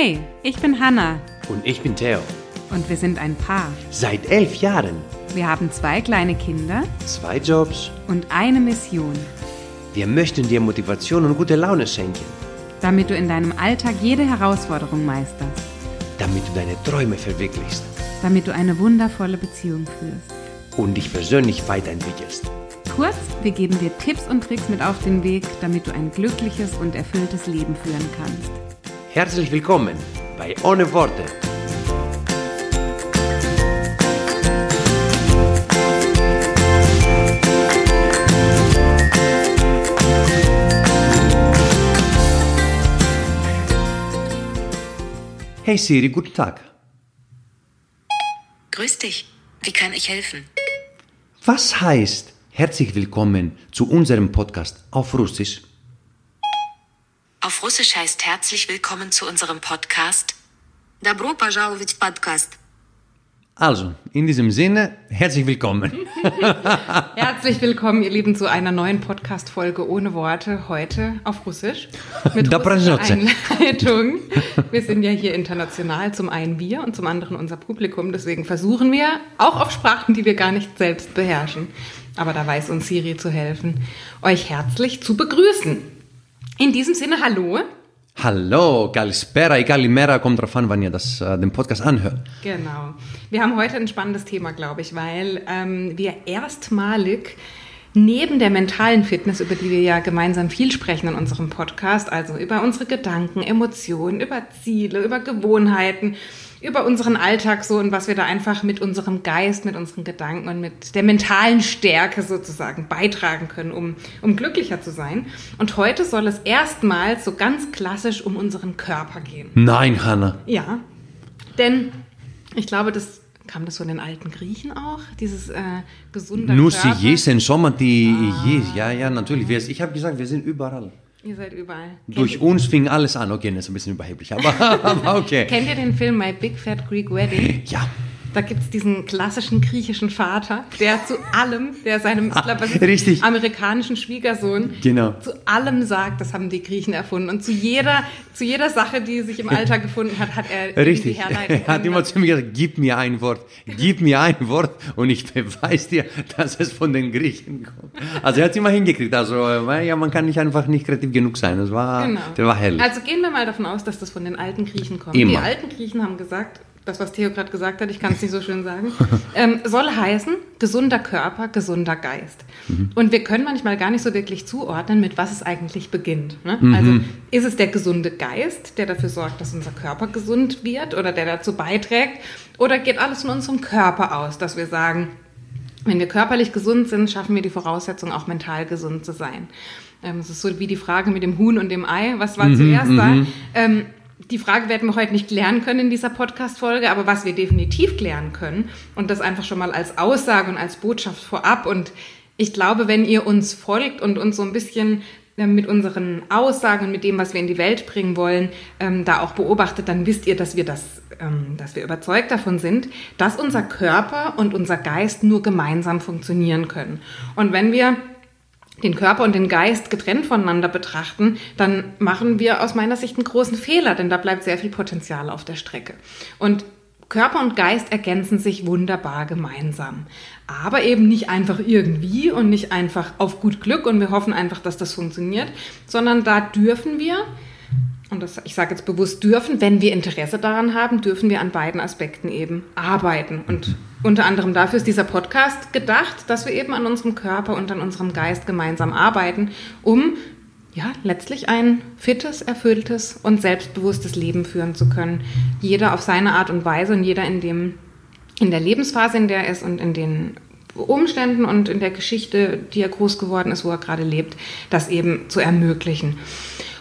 Hey, ich bin Hanna Und ich bin Theo. und wir sind ein Paar. Seit elf Jahren. Wir haben zwei kleine Kinder Zwei Jobs. und eine Mission, Wir möchten dir Motivation und gute Laune schenken, damit du in deinem Alltag jede Herausforderung meisterst, damit du deine Träume verwirklichst damit du eine wundervolle Beziehung führst. und dich persönlich weiterentwickelst. Kurz, wir geben dir Tipps und Tricks mit auf den Weg, damit du ein glückliches und erfülltes Leben führen kannst. Herzlich willkommen bei Ohne Worte. Hey Siri, guten Tag. Grüß dich. Wie kann ich helfen? Was heißt herzlich willkommen zu unserem Podcast auf Russisch? Auf Russisch heißt herzlich willkommen zu unserem Podcast. Добро пожаловать в подкаст. Also, in diesem Sinne, herzlich willkommen. Herzlich willkommen, ihr Lieben, zu einer neuen Podcast-Folge ohne Worte, heute auf Russisch. Mit Da russischer прожжётся. Einleitung. Wir sind ja hier international, zum einen wir und zum anderen unser Publikum. Deswegen versuchen wir, auch auf Sprachen, die wir gar nicht selbst beherrschen, aber da weiß uns Siri zu helfen, euch herzlich zu begrüßen. In diesem Sinne, hallo. Hallo, Kalispera, Kalimera, kommt drauf an, wann ihr das, äh, den Podcast anhört. Genau. Wir haben heute ein spannendes Thema, glaube ich, weil ähm, wir erstmalig neben der mentalen Fitness, über die wir ja gemeinsam viel sprechen in unserem Podcast, also über unsere Gedanken, Emotionen, über Ziele, über Gewohnheiten, über unseren Alltag so und was wir da einfach mit unserem Geist, mit unseren Gedanken und mit der mentalen Stärke sozusagen beitragen können, um, um glücklicher zu sein. Und heute soll es erstmals so ganz klassisch um unseren Körper gehen. Nein, Hanna. Ja, denn ich glaube, das kam das von den alten Griechen auch, dieses äh, gesunde Nur sie jesen Sommer, die je, ja, ja, natürlich. Ich habe gesagt, wir sind überall. Ihr seid überall. Durch kennt, uns fing alles an. Okay, das ist ein bisschen überheblich, aber, aber okay. kennt ihr den Film My Big Fat Greek Wedding? Ja, Da gibt es diesen klassischen griechischen Vater, der zu allem, der seinem glaub, Ah, amerikanischen Schwiegersohn Genau. zu allem sagt, das haben die Griechen erfunden. Und zu jeder, zu jeder Sache, die sich im Alltag gefunden hat, hat er richtig. herleiten Er hat immer zu mir gesagt, gib mir ein Wort, gib mir ein Wort und ich beweise dir, dass es von den Griechen kommt. Also er hat es immer hingekriegt. Also äh, ja, man kann nicht einfach nicht kreativ genug sein. Das war, Genau. der war hell. Also gehen wir mal davon aus, dass das von den alten Griechen kommt. Immer. Die alten Griechen haben gesagt, das, was Theo gerade gesagt hat, ich kann es nicht so schön sagen, ähm, soll heißen, gesunder Körper, gesunder Geist. Mhm. Und wir können manchmal gar nicht so wirklich zuordnen, mit was es eigentlich beginnt. Ne? Mhm. Also ist es der gesunde Geist, der dafür sorgt, dass unser Körper gesund wird oder der dazu beiträgt? Oder geht alles von unserem Körper aus, dass wir sagen, wenn wir körperlich gesund sind, schaffen wir die Voraussetzung, auch mental gesund zu sein. Ähm, Es ist so wie die Frage mit dem Huhn und dem Ei. Was war zuerst da? Ähm, die Frage werden wir heute nicht klären können in dieser Podcast-Folge, aber was wir definitiv klären können und das einfach schon mal als Aussage und als Botschaft vorab. Und ich glaube, wenn ihr uns folgt und uns so ein bisschen äh, mit unseren Aussagen und mit dem, was wir in die Welt bringen wollen, ähm, da auch beobachtet, dann wisst ihr, dass wir das, ähm, dass wir überzeugt davon sind, dass unser Körper und unser Geist nur gemeinsam funktionieren können. Und wenn wir den Körper und den Geist getrennt voneinander betrachten, dann machen wir aus meiner Sicht einen großen Fehler, denn da bleibt sehr viel Potenzial auf der Strecke. Und Körper und Geist ergänzen sich wunderbar gemeinsam. Aber eben nicht einfach irgendwie und nicht einfach auf gut Glück und wir hoffen einfach, dass das funktioniert, sondern da dürfen wir, und das, ich sage jetzt bewusst dürfen, wenn wir Interesse daran haben, dürfen wir an beiden Aspekten eben arbeiten. Und unter anderem dafür ist dieser Podcast gedacht, dass wir eben an unserem Körper und an unserem Geist gemeinsam arbeiten, um ja, letztlich ein fittes, erfülltes und selbstbewusstes Leben führen zu können. Jeder auf seine Art und Weise und jeder in dem, in der Lebensphase, in der er ist und in den Umständen und in der Geschichte, die er groß geworden ist, wo er gerade lebt, das eben zu ermöglichen.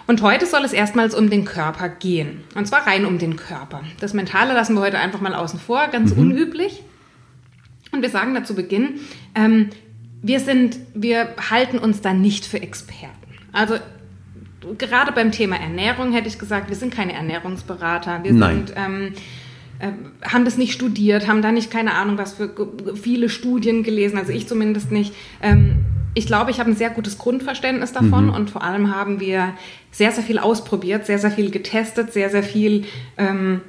Und heute soll es erstmals um den Körper gehen. Und zwar rein um den Körper. Das Mentale lassen wir heute einfach mal außen vor, ganz unüblich. Und wir sagen da zu Beginn, ähm, wir sind, wir halten uns da nicht für Experten. Also gerade beim Thema Ernährung hätte ich gesagt, wir sind keine Ernährungsberater. Wir Nein. sind ähm, äh, haben das nicht studiert, haben da nicht keine Ahnung, was für viele Studien gelesen, also ich zumindest nicht. Ähm, ich glaube, ich habe ein sehr gutes Grundverständnis davon Mhm. und vor allem haben wir sehr, sehr viel ausprobiert, sehr, sehr viel getestet, sehr, sehr viel, ähm,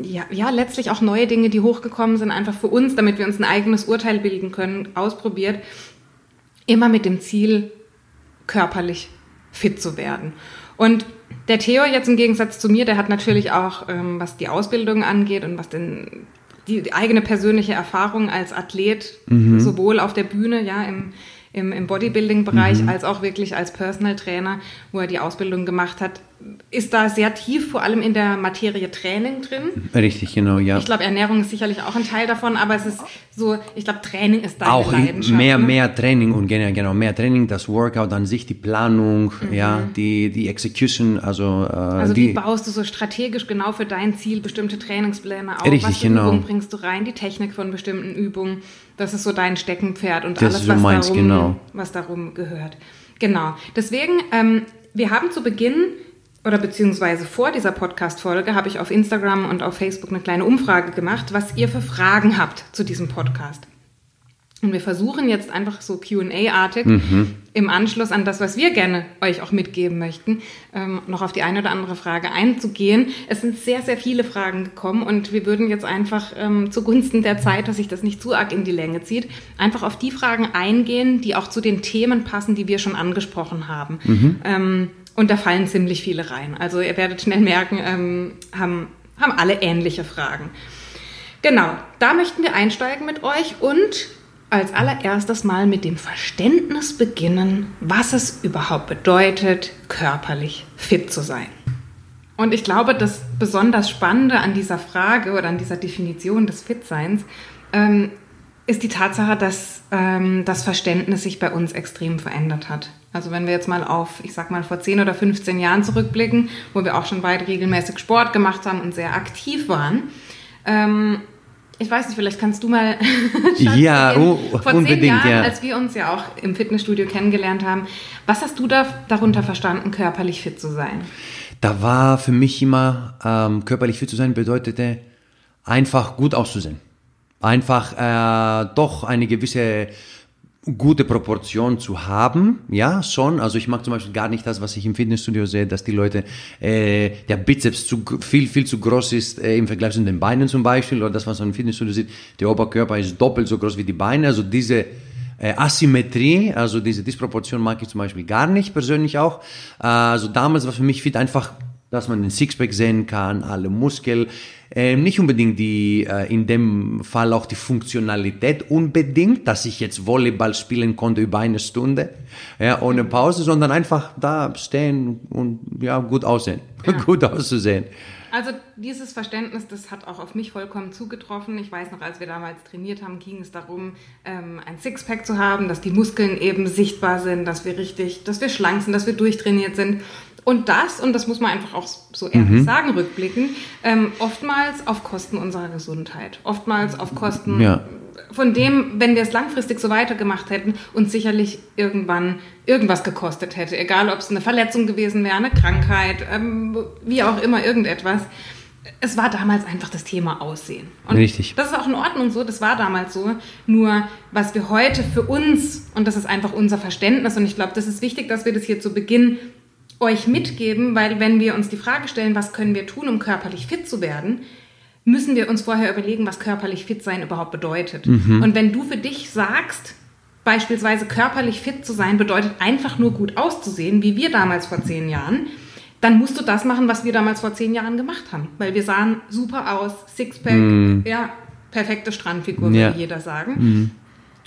ja, ja, letztlich auch neue Dinge, die hochgekommen sind, einfach für uns, damit wir uns ein eigenes Urteil bilden können, ausprobiert. Immer mit dem Ziel, körperlich fit zu werden. Und der Theo jetzt im Gegensatz zu mir, der hat natürlich auch, ähm, was die Ausbildung angeht und was den, die, die eigene persönliche Erfahrung als Athlet, sowohl auf der Bühne, ja, im, im, im Bodybuilding-Bereich, als auch wirklich als Personal Trainer, wo er die Ausbildung gemacht hat, ist da sehr tief, vor allem in der Materie Training drin. Richtig, genau, ja. Ich glaube, Ernährung ist sicherlich auch ein Teil davon, aber es ist so, ich glaube, Training ist deine auch Leidenschaft. mehr, ne? mehr Training und genau, genau, mehr Training, das Workout an sich, die Planung, ja, die, die Execution, also, äh, Mhm. Also wie die, baust du so strategisch genau für dein Ziel bestimmte Trainingspläne auf? Richtig, was für genau. Übungen bringst du rein? Die Technik von bestimmten Übungen. Das ist so dein Steckenpferd und Das alles, was, meins, darum, genau. was darum gehört. Genau. Deswegen, ähm, wir haben zu Beginn oder beziehungsweise vor dieser Podcast-Folge habe ich auf Instagram und auf Facebook eine kleine Umfrage gemacht, was ihr für Fragen habt zu diesem Podcast. Und wir versuchen jetzt einfach so QA-artig im Anschluss an das, was wir gerne euch auch mitgeben möchten, ähm, noch auf die eine oder andere Frage einzugehen. Es sind sehr, sehr viele Fragen gekommen und wir würden jetzt einfach ähm, zugunsten der Zeit, dass sich das nicht zu arg in die Länge zieht, einfach auf die Fragen eingehen, die auch zu den Themen passen, die wir schon angesprochen haben. Ähm, und da fallen ziemlich viele rein. Also ihr werdet schnell merken, ähm, haben, haben alle ähnliche Fragen. Genau, da möchten wir einsteigen mit euch und als allererstes mal mit dem Verständnis beginnen, was es überhaupt bedeutet, körperlich fit zu sein. Und ich glaube, das besonders Spannende an dieser Frage oder an dieser Definition des Fitseins ähm, ist die Tatsache, dass ähm, das Verständnis sich bei uns extrem verändert hat. Also wenn wir jetzt mal auf, ich sag mal, vor 10 oder 15 Jahren zurückblicken, wo wir auch schon beide regelmäßig Sport gemacht haben und sehr aktiv waren. Ähm, ich weiß nicht, vielleicht kannst du mal Ja, u- vor unbedingt, zehn Jahren, ja. als wir uns ja auch im Fitnessstudio kennengelernt haben. Was hast du da darunter verstanden, körperlich fit zu sein? da war für mich immer, ähm, körperlich fit zu sein bedeutete, einfach gut auszusehen. Einfach äh, doch eine gewisse gute Proportion zu haben, ja, schon. Also ich mag zum Beispiel gar nicht das, was ich im Fitnessstudio sehe, dass die Leute, äh, der Bizeps zu, viel, viel zu groß ist äh, im Vergleich zu den Beinen zum Beispiel, oder das, was man im Fitnessstudio sieht, der Oberkörper ist doppelt so groß wie die Beine. Also diese äh, Asymmetrie, also diese Disproportion mag ich zum Beispiel gar nicht, persönlich auch. Äh, also damals war für mich fit einfach, dass man den Sixpack sehen kann, alle Muskel, äh, nicht unbedingt die, äh, in dem Fall auch die Funktionalität unbedingt, dass ich jetzt Volleyball spielen konnte über eine Stunde, ja, ohne Pause, sondern einfach da stehen und ja, gut aussehen, gut auszusehen. Also dieses Verständnis, das hat auch auf mich vollkommen zugetroffen. Ich weiß noch, als wir damals trainiert haben, ging es darum, ähm, ein Sixpack zu haben, dass die Muskeln eben sichtbar sind, dass wir richtig, dass wir schlank sind, dass wir durchtrainiert sind. Und das, und das muss man einfach auch so ehrlich sagen, rückblickend, ähm, oftmals auf Kosten unserer Gesundheit. Oftmals auf Kosten Ja. von dem, wenn wir es langfristig so weitergemacht hätten, uns sicherlich irgendwann irgendwas gekostet hätte. Egal, ob es eine Verletzung gewesen wäre, eine Krankheit, ähm, wie auch immer, irgendetwas. Es war damals einfach das Thema Aussehen. Und Richtig. Das ist auch in Ordnung so, das war damals so. Nur, was wir heute für uns, und das ist einfach unser Verständnis, und ich glaube, das ist wichtig, dass wir das hier zu Beginn euch mitgeben, weil wenn wir uns die Frage stellen, was können wir tun, um körperlich fit zu werden, müssen wir uns vorher überlegen, was körperlich fit sein überhaupt bedeutet. Und wenn du für dich sagst, beispielsweise körperlich fit zu sein, bedeutet einfach nur gut auszusehen, wie wir damals vor zehn Jahren, dann musst du das machen, was wir damals vor zehn Jahren gemacht haben. Weil wir sahen super aus, Sixpack, ja, perfekte Strandfigur, würde Ja. jeder sagen.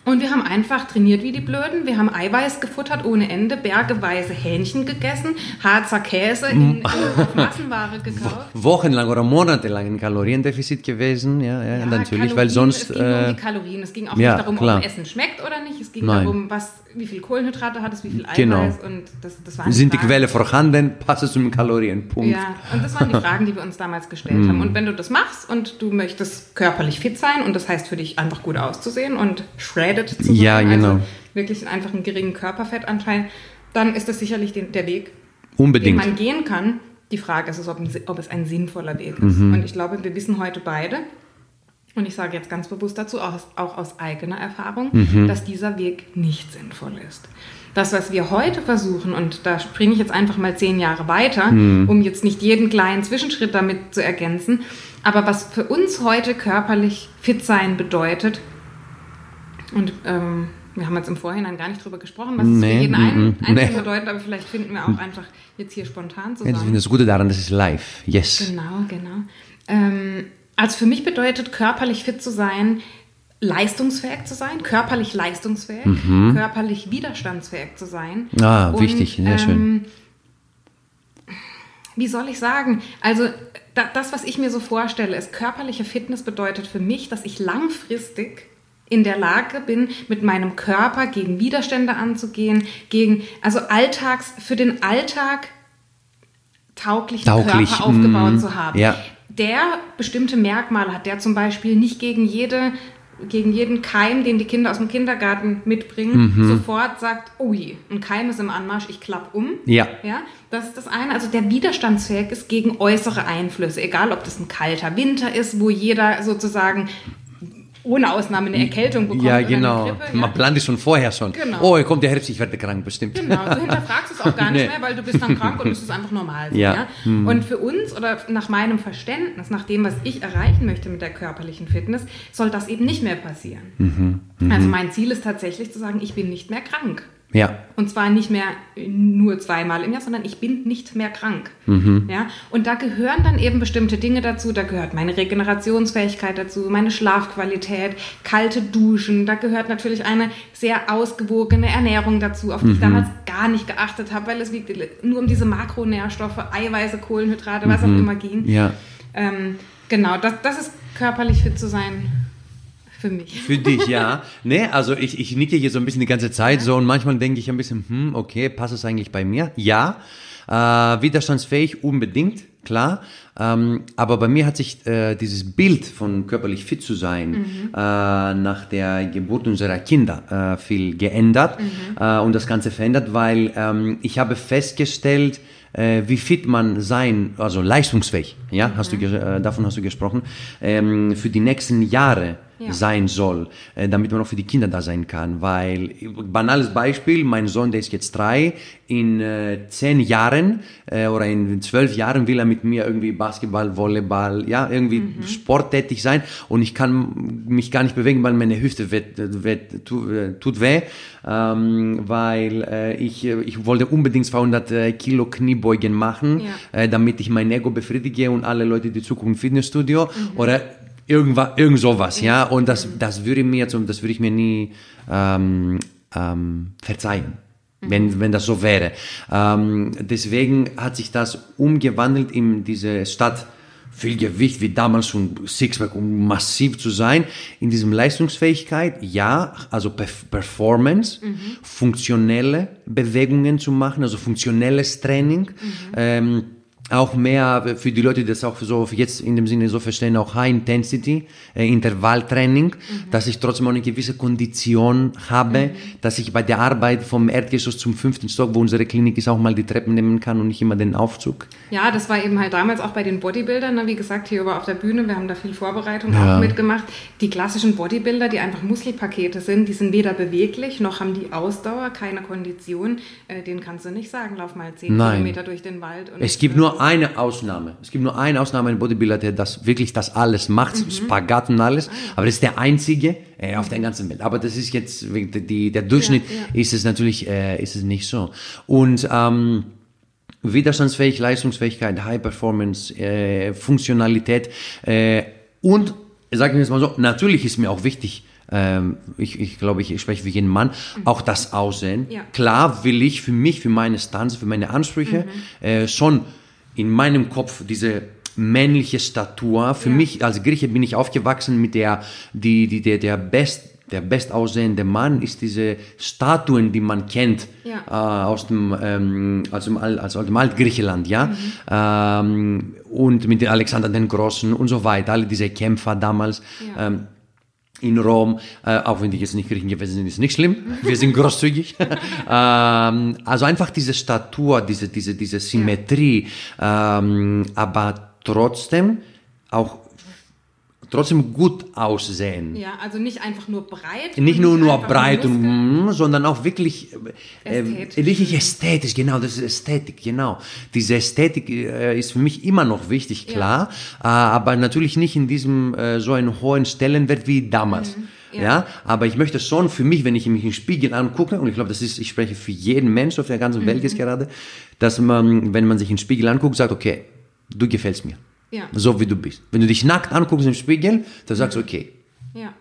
Und wir haben einfach trainiert wie die Blöden. Wir haben Eiweiß gefuttert ohne Ende, bergeweise Hähnchen gegessen, Harzer Käse in, in auf Massenware gekauft. Wochenlang oder monatelang ein Kaloriendefizit gewesen, ja, ja, Ja, natürlich, weil Kalorien, sonst, Es ging nur um äh, die Kalorien. Es ging auch ja, nicht darum, klar. ob Essen schmeckt oder nicht. Es ging Nein. darum, was, wie viel Kohlenhydrate hat es, wie viel Eiweiß. Genau. Und das, das waren sind die Fragen. Quelle vorhanden, passt es zum Kalorienpunkt. Ja, und das waren die Fragen, die wir uns damals gestellt haben. Und wenn du das machst und du möchtest körperlich fit sein und das heißt für dich einfach gut auszusehen und shredded zu sein, Ja, genau. also wirklich einfach einen geringen Körperfettanteil, dann ist das sicherlich den, der Weg, den Unbedingt. man gehen kann. Die Frage ist, ob, ob es ein sinnvoller Weg Mhm. ist. Und ich glaube, wir wissen heute beide, Und ich sage jetzt ganz bewusst dazu, auch aus, auch aus eigener Erfahrung, Mhm. dass dieser Weg nicht sinnvoll ist. Das, was wir heute versuchen, und da springe ich jetzt einfach mal zehn Jahre weiter, Mhm. um jetzt nicht jeden kleinen Zwischenschritt damit zu ergänzen, aber was für uns heute körperlich fit sein bedeutet, und ähm, wir haben jetzt im Vorhinein gar nicht drüber gesprochen, was es Nee, für jeden mm, ein, Einzelnen nee. bedeutet, aber vielleicht finden wir auch einfach jetzt hier spontan Ja, zusammen. das ist das Gute daran, das ist live. Yes. Genau, genau. Ähm, also für mich bedeutet körperlich fit zu sein, leistungsfähig zu sein, körperlich leistungsfähig, körperlich widerstandsfähig zu sein. Mhm. Ah, wichtig, sehr schön. ähm, Wie soll ich sagen? Also da, das, was ich mir so vorstelle, ist körperliche Fitness bedeutet für mich, dass ich langfristig in der Lage bin, mit meinem Körper gegen Widerstände anzugehen, gegen, also alltags, für den Alltag tauglichen Tauglich, Körper aufgebaut mm, zu haben. ja. Der bestimmte Merkmale hat, der zum Beispiel nicht gegen jede gegen jeden Keim, den die Kinder aus dem Kindergarten mitbringen, Mhm. sofort sagt, oh je, ein Keim ist im Anmarsch, ich klapp um. Ja. Ja, das ist das eine. Also der widerstandsfähig ist gegen äußere Einflüsse, egal ob das ein kalter Winter ist, wo jeder sozusagen ohne Ausnahme eine Erkältung bekommt Ja, genau. Grippe. Man plant es schon vorher schon. Genau. Oh, kommt der Herbst, ich werde krank, bestimmt. Genau, du hinterfragst es auch gar nicht Nee. mehr, weil du bist dann krank und es ist einfach normal. So, Ja. Hm. ja? Und für uns oder nach meinem Verständnis, nach dem, was ich erreichen möchte mit der körperlichen Fitness, soll das eben nicht mehr passieren. Mhm. Also mein Ziel ist tatsächlich zu sagen, ich bin nicht mehr krank. Ja. Und zwar nicht mehr nur zweimal im Jahr, sondern ich bin nicht mehr krank. Mhm. Ja? Und da gehören dann eben bestimmte Dinge dazu. Da gehört meine Regenerationsfähigkeit dazu, meine Schlafqualität, kalte Duschen. Da gehört natürlich eine sehr ausgewogene Ernährung dazu, auf die Mhm. ich damals gar nicht geachtet habe, weil es nur um diese Makronährstoffe, Eiweiße, Kohlenhydrate, was auch immer ging. Mhm. Ja. Ähm, genau, das, das ist körperlich fit zu sein für mich. Für dich, ja. Nee, also ich, ich nicke hier so ein bisschen die ganze Zeit so und manchmal denke ich ein bisschen, hm, okay, passt es eigentlich bei mir? Ja. Äh, widerstandsfähig unbedingt, klar. Ähm, aber bei mir hat sich äh, dieses Bild von körperlich fit zu sein äh, nach der Geburt unserer Kinder äh, viel geändert äh, und das Ganze verändert, weil ähm, ich habe festgestellt, äh, wie fit man sein, also leistungsfähig, ja, hast du, ge- äh, davon hast du gesprochen, ähm, für die nächsten Jahre Ja. sein soll, äh, damit man auch für die Kinder da sein kann. Weil, banales Beispiel, mein Sohn, der ist jetzt drei, in äh, zehn Jahren äh, oder in zwölf Jahren will er mit mir irgendwie Basketball, Volleyball, ja, irgendwie sporttätig sein und ich kann mich gar nicht bewegen, weil meine Hüfte wird, wird, tu, äh, tut weh, ähm, weil äh, ich, äh, ich wollte unbedingt 200 äh, Kilo Kniebeugen machen, Ja. damit ich mein Ego befriedige und alle Leute, die zugucken im Fitnessstudio oder irgendwas, irgend sowas, ja. Und das, das würde mir zum, das würde ich mir nie ähm, ähm, verzeihen, wenn, wenn das so wäre. Ähm, deswegen hat sich das umgewandelt in diese Stadt viel Gewicht wie damals und Sixpack, um massiv zu sein. In diesem Leistungsfähigkeit, ja, also Perf Performance, funktionelle Bewegungen zu machen, also funktionelles Training. Ähm, auch mehr für die Leute, die das auch so jetzt in dem Sinne so verstehen, auch High Intensity, äh, Intervalltraining, dass ich trotzdem auch eine gewisse Kondition habe, dass ich bei der Arbeit vom Erdgeschoss zum fünften Stock, wo unsere Klinik ist, auch mal die Treppen nehmen kann und nicht immer den Aufzug. Ja, das war eben halt damals auch bei den Bodybuildern, ne? wie gesagt, hier über auf der Bühne, wir haben da viel Vorbereitung Ja. auch mitgemacht. Die klassischen Bodybuilder, die einfach Muskelpakete sind, die sind weder beweglich, noch haben die Ausdauer, keine Kondition. Äh, denen kannst du nicht sagen, lauf mal zehn Nein. Kilometer durch den Wald. Es gibt nur eine Ausnahme. Es gibt nur eine Ausnahme, ein Bodybuilder, der das wirklich das alles macht, Spagat und alles. Aber das ist der einzige äh, auf der ganzen Welt. Aber das ist jetzt die, der Durchschnitt Ja, ja. ist es natürlich äh, ist es nicht so. Und ähm, Widerstandsfähig, Leistungsfähigkeit, High Performance, äh, Funktionalität äh, und sagen wir es mal so, natürlich ist mir auch wichtig, ähm, ich, ich glaube, ich spreche für jeden Mann, auch das Aussehen. Ja. Klar will ich für mich, für meine Stanze, für meine Ansprüche äh, schon in meinem Kopf diese männliche Statur. Für Ja. mich als Grieche bin ich aufgewachsen mit der, die, die, der, der best der bestaussehende Mann ist diese Statuen, die man kennt Ja. äh, aus dem ähm, aus dem, Al- also aus dem Altgriechenland, ja, ähm, und mit Alexander den Großen und so weiter, alle diese Kämpfer damals. Ja. Ähm, in Rom, äh, auch wenn die jetzt nicht Griechen gewesen sind, ist nicht schlimm. Wir sind großzügig. ähm, also einfach diese Statur, diese, diese, diese Symmetrie, ähm, aber trotzdem auch trotzdem gut aussehen. Ja, also nicht einfach nur breit. Nicht nur, nur einfach breit und, mm, sondern auch wirklich äh, Ästhetisch. richtig ästhetisch, genau, das ist Ästhetik, genau. Diese Ästhetik äh, ist für mich immer noch wichtig, klar, äh, aber natürlich nicht in diesem äh, so einen hohen Stellenwert wie damals. Mhm. Ja. aber ich möchte schon für mich, wenn ich mich im Spiegel angucke, und ich glaube, das ist, ich spreche für jeden Mensch auf der ganzen Welt Mhm. jetzt gerade, dass man, wenn man sich im Spiegel anguckt, sagt, okay, du gefällst mir. Ja. So wie du bist. Wenn du dich nackt anguckst im Spiegel, dann sagst du, okay, Ja,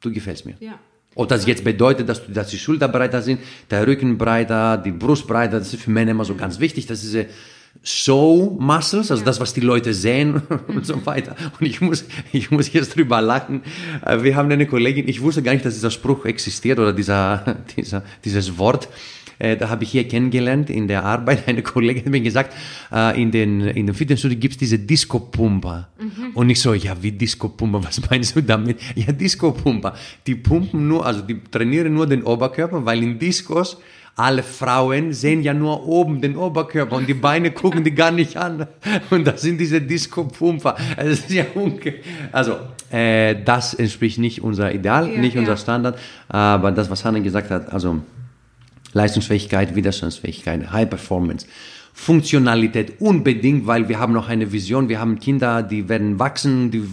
du gefällst mir. ja. Ob das jetzt bedeutet, dass, du, dass die Schulter breiter sind, der Rücken breiter, die Brust breiter, das ist für Männer immer so ganz wichtig. Das ist diese Show Muscles, also das, was die Leute sehen und so weiter. Und ich muss, ich muss jetzt drüber lachen. Äh, Wir haben eine Kollegin, ich wusste gar nicht, dass dieser Spruch existiert oder dieser, dieser, dieses Wort. Äh, Da habe ich hier kennengelernt in der Arbeit. Eine Kollegin hat mir gesagt, äh, in den, in dem Fitnessstudio gibt es diese Disco-Pumper. Und ich so, ja, wie Disco-Pumper, was meinst du damit? Ja, Disco-Pumper. Die pumpen nur, also die trainieren nur den Oberkörper, weil in Discos alle Frauen sehen ja nur oben den Oberkörper und die Beine gucken die gar nicht an. Und das sind diese Disco-Pumper. Also, das ist ja also äh, das entspricht nicht unser Ideal, Ja, nicht unser ja. Standard. Aber das, was Hanne gesagt hat, also Leistungsfähigkeit, Widerstandsfähigkeit, High Performance, Funktionalität unbedingt, weil wir haben noch eine Vision, wir haben Kinder, die werden wachsen, die,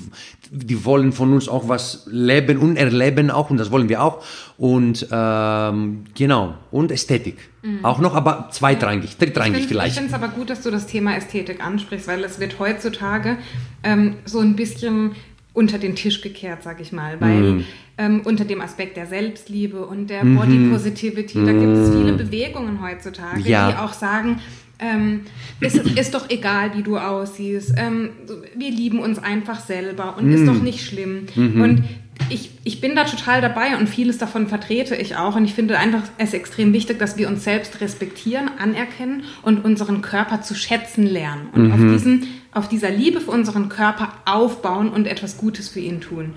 die wollen von uns auch was leben und erleben auch und das wollen wir auch. Und ähm, genau. Und Ästhetik. Auch noch, aber zweitrangig, drittrangig Ich vielleicht. finde es aber gut, dass du das Thema Ästhetik ansprichst, weil es wird heutzutage ähm, so ein bisschen unter den Tisch gekehrt, sag ich mal, weil Mhm. ähm, unter dem Aspekt der Selbstliebe und der Body Positivity, da gibt es viele Bewegungen heutzutage, Mhm. Ja. die auch sagen, ähm, es ist doch egal, wie du aussiehst. Ähm, wir lieben uns einfach selber und Mhm. ist doch nicht schlimm. Und ich, ich bin da total dabei und vieles davon vertrete ich auch. Und ich finde einfach es extrem wichtig, dass wir uns selbst respektieren, anerkennen und unseren Körper zu schätzen lernen. Und auf, diesen, auf dieser Liebe für unseren Körper aufbauen und etwas Gutes für ihn tun.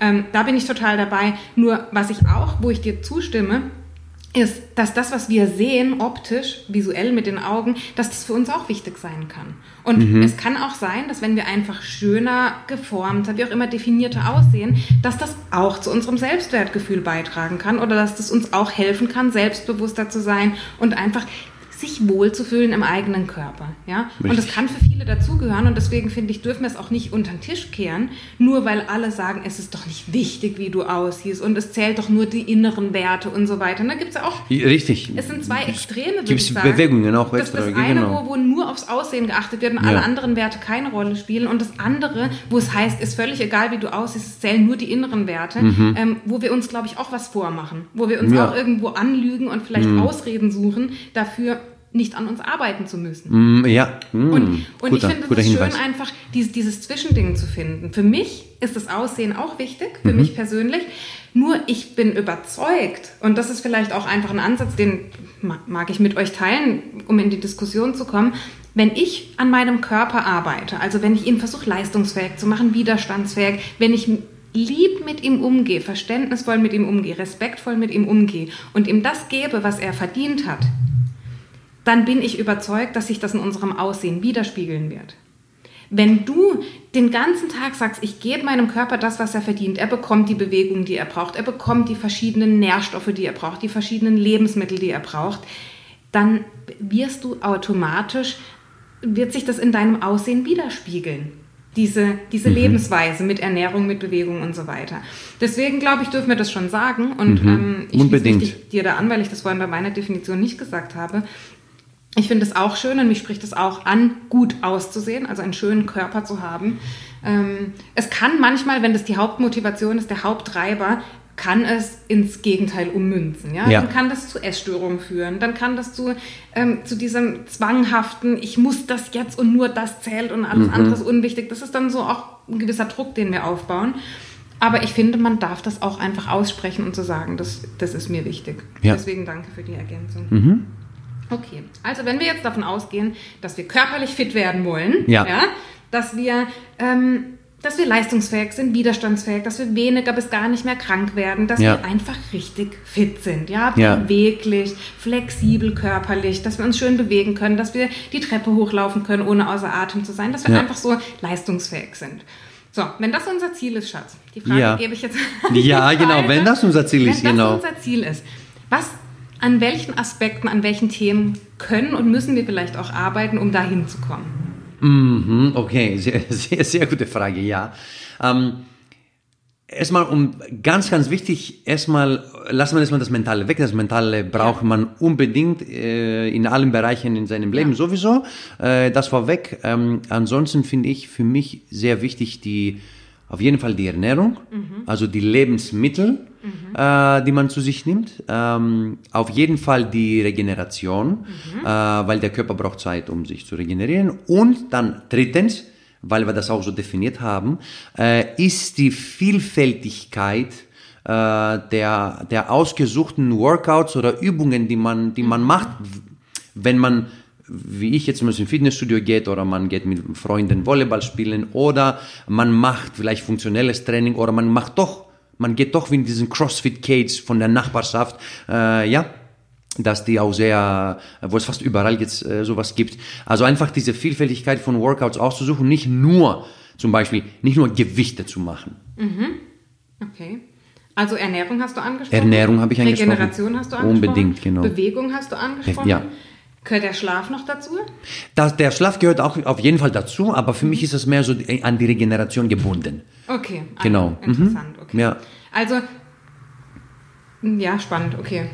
Ähm, da bin ich total dabei. Nur was ich auch, wo ich dir zustimme, ist, dass das, was wir sehen, optisch, visuell mit den Augen, dass das für uns auch wichtig sein kann. Und es kann auch sein, dass wenn wir einfach schöner, geformter, wie auch immer definierter aussehen, dass das auch zu unserem Selbstwertgefühl beitragen kann oder dass das uns auch helfen kann, selbstbewusster zu sein und einfach sich wohlzufühlen im eigenen Körper. Ja? Und das kann für viele dazugehören und deswegen finde ich, dürfen wir es auch nicht unter den Tisch kehren, nur weil alle sagen, es ist doch nicht wichtig, wie du aussiehst und es zählt doch nur die inneren Werte und so weiter. Und da gibt es ja auch Richtig. es sind zwei Extreme, würde ich sagen. Bewegungen auch das, das extra, eine, genau. wo, wo nur aufs Aussehen geachtet wird und alle Ja. anderen Werte keine Rolle spielen. Und das andere, wo es heißt, ist völlig egal, wie du aussiehst, es zählen nur die inneren Werte, ähm, wo wir uns, glaube ich, auch was vormachen. Wo wir uns Mhm. Ja. Mhm. auch irgendwo anlügen und vielleicht Ausreden suchen, dafür nicht an uns arbeiten zu müssen. Mm, ja, mm, Und, und ich guter, finde guter es schön, einfach dieses, dieses Zwischending zu finden. Für mich ist das Aussehen auch wichtig, für Mhm. mich persönlich. Nur ich bin überzeugt, und das ist vielleicht auch einfach ein Ansatz, den ma- mag ich mit euch teilen, um in die Diskussion zu kommen. Wenn ich an meinem Körper arbeite, also wenn ich ihn versuche leistungsfähig zu machen, widerstandsfähig, wenn ich lieb mit ihm umgehe, verständnisvoll mit ihm umgehe, respektvoll mit ihm umgehe und ihm das gebe, was er verdient hat, dann bin ich überzeugt, dass sich das in unserem Aussehen widerspiegeln wird. Wenn du den ganzen Tag sagst, ich gebe meinem Körper das, was er verdient, er bekommt die Bewegung, die er braucht, er bekommt die verschiedenen Nährstoffe, die er braucht, die verschiedenen Lebensmittel, die er braucht, dann wirst du automatisch, wird sich das in deinem Aussehen widerspiegeln. Diese, diese Lebensweise mit Ernährung, mit Bewegung und so weiter. Deswegen glaube ich, dürfen wir das schon sagen. Und ähm, ich schließe Unbedingt. mich dir da an, weil ich das vorhin bei meiner Definition nicht gesagt habe. Ich finde es auch schön und mich spricht es auch an, gut auszusehen, also einen schönen Körper zu haben. Ähm, es kann manchmal, wenn das die Hauptmotivation ist, der Haupttreiber, kann es ins Gegenteil ummünzen. Ja? Ja. Dann kann das zu Essstörungen führen, dann kann das zu, ähm, zu diesem zwanghaften, ich muss das jetzt und nur das zählt und alles andere ist unwichtig. Das ist dann so auch ein gewisser Druck, den wir aufbauen. Aber ich finde, man darf das auch einfach aussprechen und zu sagen, das, das ist mir wichtig. Ja. Deswegen danke für die Ergänzung. Okay, also wenn wir jetzt davon ausgehen, dass wir körperlich fit werden wollen, Ja. dass, wir, ähm, dass wir leistungsfähig sind, widerstandsfähig, dass wir weniger bis gar nicht mehr krank werden, dass Ja. wir einfach richtig fit sind, ja, Ja. beweglich, flexibel körperlich, dass wir uns schön bewegen können, dass wir die Treppe hochlaufen können, ohne außer Atem zu sein, dass wir Ja. einfach so leistungsfähig sind. So, wenn das unser Ziel ist, Schatz, die Frage Ja. gebe ich jetzt. Ja, genau, wenn das unser Ziel ist, wenn genau. das unser Ziel ist, was, an welchen Aspekten, an welchen Themen können und müssen wir vielleicht auch arbeiten, um dahin zu kommen? Mhm, okay, sehr, sehr, sehr gute Frage, ja. Ähm, erstmal, um ganz, ganz wichtig, erstmal lassen wir erstmal das Mentale weg. Das Mentale braucht man unbedingt äh, in allen Bereichen in seinem Leben sowieso. Äh, das vorweg. Ähm, ansonsten finde ich für mich sehr wichtig die auf jeden Fall die Ernährung, also die Lebensmittel, äh, die man zu sich nimmt. Ähm, auf jeden Fall die Regeneration, äh, weil der Körper braucht Zeit, um sich zu regenerieren. Und dann drittens, weil wir das auch so definiert haben, äh, ist die Vielfältigkeit äh, der, der ausgesuchten Workouts oder Übungen, die man, die man macht, wenn man wie ich jetzt zum Beispiel im Fitnessstudio geht oder man geht mit Freunden Volleyball spielen oder man macht vielleicht funktionelles Training oder man macht doch, man geht doch wie in diesen CrossFit Cage von der Nachbarschaft, äh, ja, dass die auch sehr, wo es fast überall jetzt äh, sowas gibt. Also einfach diese Vielfältigkeit von Workouts auszusuchen, nicht nur zum Beispiel, nicht nur Gewichte zu machen. Okay. Also Ernährung hast du angesprochen. Ernährung habe ich angesprochen. Regeneration hast du angesprochen. Unbedingt, genau. Bewegung hast du angesprochen. Ja. Gehört der Schlaf noch dazu? Das, der Schlaf gehört auch auf jeden Fall dazu, aber für mich ist es mehr so an die Regeneration gebunden. Okay. ah, Genau. Interessant, okay. Ja. Also, ja, spannend, okay.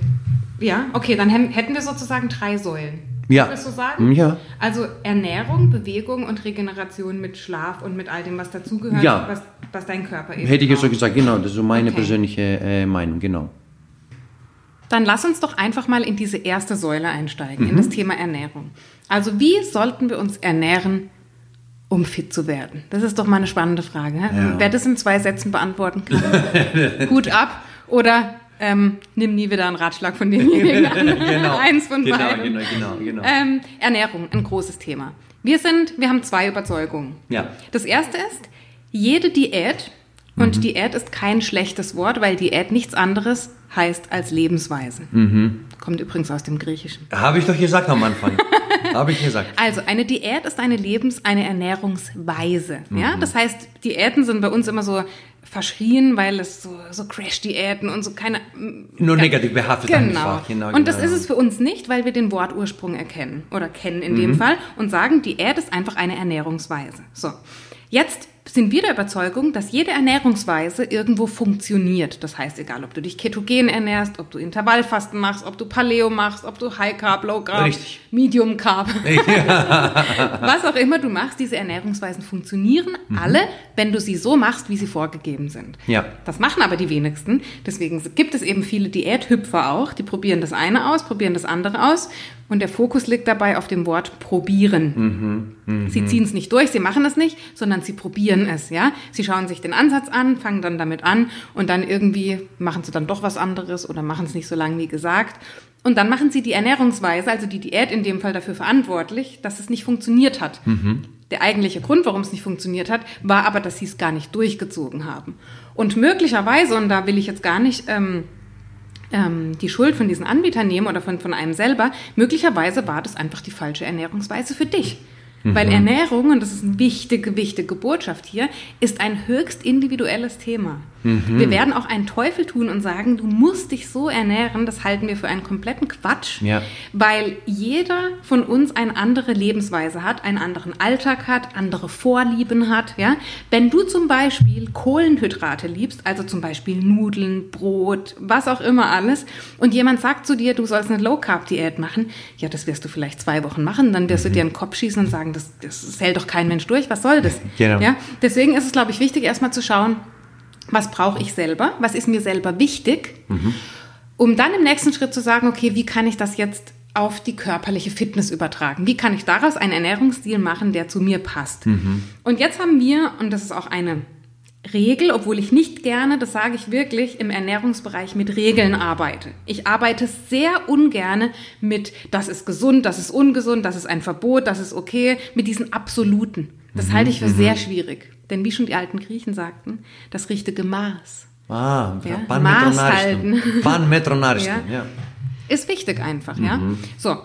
Ja, okay, dann hätten wir sozusagen drei Säulen. Ja. Würdest du sagen? Ja. Also Ernährung, Bewegung und Regeneration mit Schlaf und mit all dem, was dazugehört, Ja. was, was dein Körper eben Hätte ich jetzt so braucht. gesagt, genau, das ist so meine Okay. persönliche äh, Meinung, genau. Dann lass uns doch einfach mal in diese erste Säule einsteigen, Mhm. in das Thema Ernährung. Also wie sollten wir uns ernähren, um fit zu werden? Das ist doch mal eine spannende Frage. hä? Ja. Wer das in zwei Sätzen beantworten kann, Hut ab oder ähm, nimm nie wieder einen Ratschlag von demjenigen an. Eins von genau, beiden. genau, genau, genau. Ähm, Ernährung, ein großes Thema. Wir sind, wir haben zwei Überzeugungen. Ja. Das erste ist, jede Diät, und Mhm. Diät ist kein schlechtes Wort, weil Diät nichts anderes heißt als Lebensweise. Mhm. Kommt übrigens aus dem Griechischen. Habe ich doch gesagt am Anfang. Habe ich gesagt. Also eine Diät ist eine Lebens-, eine Ernährungsweise. Ja, Mhm. das heißt, Diäten sind bei uns immer so verschrien, weil es so, so Crash-Diäten und so keine. Nur Ja. negativ behaftet Genau. einfach. Genau, und das genau. ist es für uns nicht, weil wir den Wortursprung erkennen oder kennen in Mhm. dem Fall und sagen, Diät ist einfach eine Ernährungsweise. So, jetzt sind wir der Überzeugung, dass jede Ernährungsweise irgendwo funktioniert. Das heißt, egal, ob du dich ketogen ernährst, ob du Intervallfasten machst, ob du Paleo machst, ob du High Carb, Low Carb, Richtig. Medium Carb, was auch immer du machst, diese Ernährungsweisen funktionieren alle, wenn du sie so machst, wie sie vorgegeben sind. Ja. Das machen aber die wenigsten. Deswegen gibt es eben viele Diäthüpfer auch, die probieren das eine aus, probieren das andere aus. Und der Fokus liegt dabei auf dem Wort probieren. Sie ziehen es nicht durch, sie machen es nicht, sondern sie probieren es, ja. Sie schauen sich den Ansatz an, fangen dann damit an und dann irgendwie machen sie dann doch was anderes oder machen es nicht so lange wie gesagt. Und dann machen sie die Ernährungsweise, also die Diät in dem Fall dafür verantwortlich, dass es nicht funktioniert hat. Der eigentliche Grund, warum es nicht funktioniert hat, war aber, dass sie es gar nicht durchgezogen haben. Und möglicherweise, und da will ich jetzt gar nicht ähm, ähm, die Schuld von diesen Anbietern nehmen oder von, von einem selber, möglicherweise war das einfach die falsche Ernährungsweise für dich. Weil Ernährung, und das ist eine wichtige, wichtige Botschaft hier, ist ein höchst individuelles Thema. Wir werden auch einen Teufel tun und sagen, du musst dich so ernähren, das halten wir für einen kompletten Quatsch, Ja. weil jeder von uns eine andere Lebensweise hat, einen anderen Alltag hat, andere Vorlieben hat. Ja? Wenn du zum Beispiel Kohlenhydrate liebst, also zum Beispiel Nudeln, Brot, was auch immer alles, und jemand sagt zu dir, du sollst eine Low-Carb-Diät machen, ja, das wirst du vielleicht zwei Wochen machen, dann wirst du dir einen Kopf schießen und sagen, das, das, das hält doch kein Mensch durch, was soll das? Genau. Ja? Deswegen ist es, glaube ich, wichtig, erstmal zu schauen, was brauche ich selber, was ist mir selber wichtig, um dann im nächsten Schritt zu sagen, okay, wie kann ich das jetzt auf die körperliche Fitness übertragen? Wie kann ich daraus einen Ernährungsstil machen, der zu mir passt? Und jetzt haben wir, und das ist auch eine Regel, obwohl ich nicht gerne, das sage ich wirklich, im Ernährungsbereich mit Regeln arbeite. Ich arbeite sehr ungerne mit, das ist gesund, das ist ungesund, das ist ein Verbot, das ist okay, mit diesen Absoluten. Das halte ich für sehr schwierig. Denn wie schon die alten Griechen sagten, das richtige Maß Ah, Ja, Maß halten. Ja. ja. ist wichtig einfach, ja. So,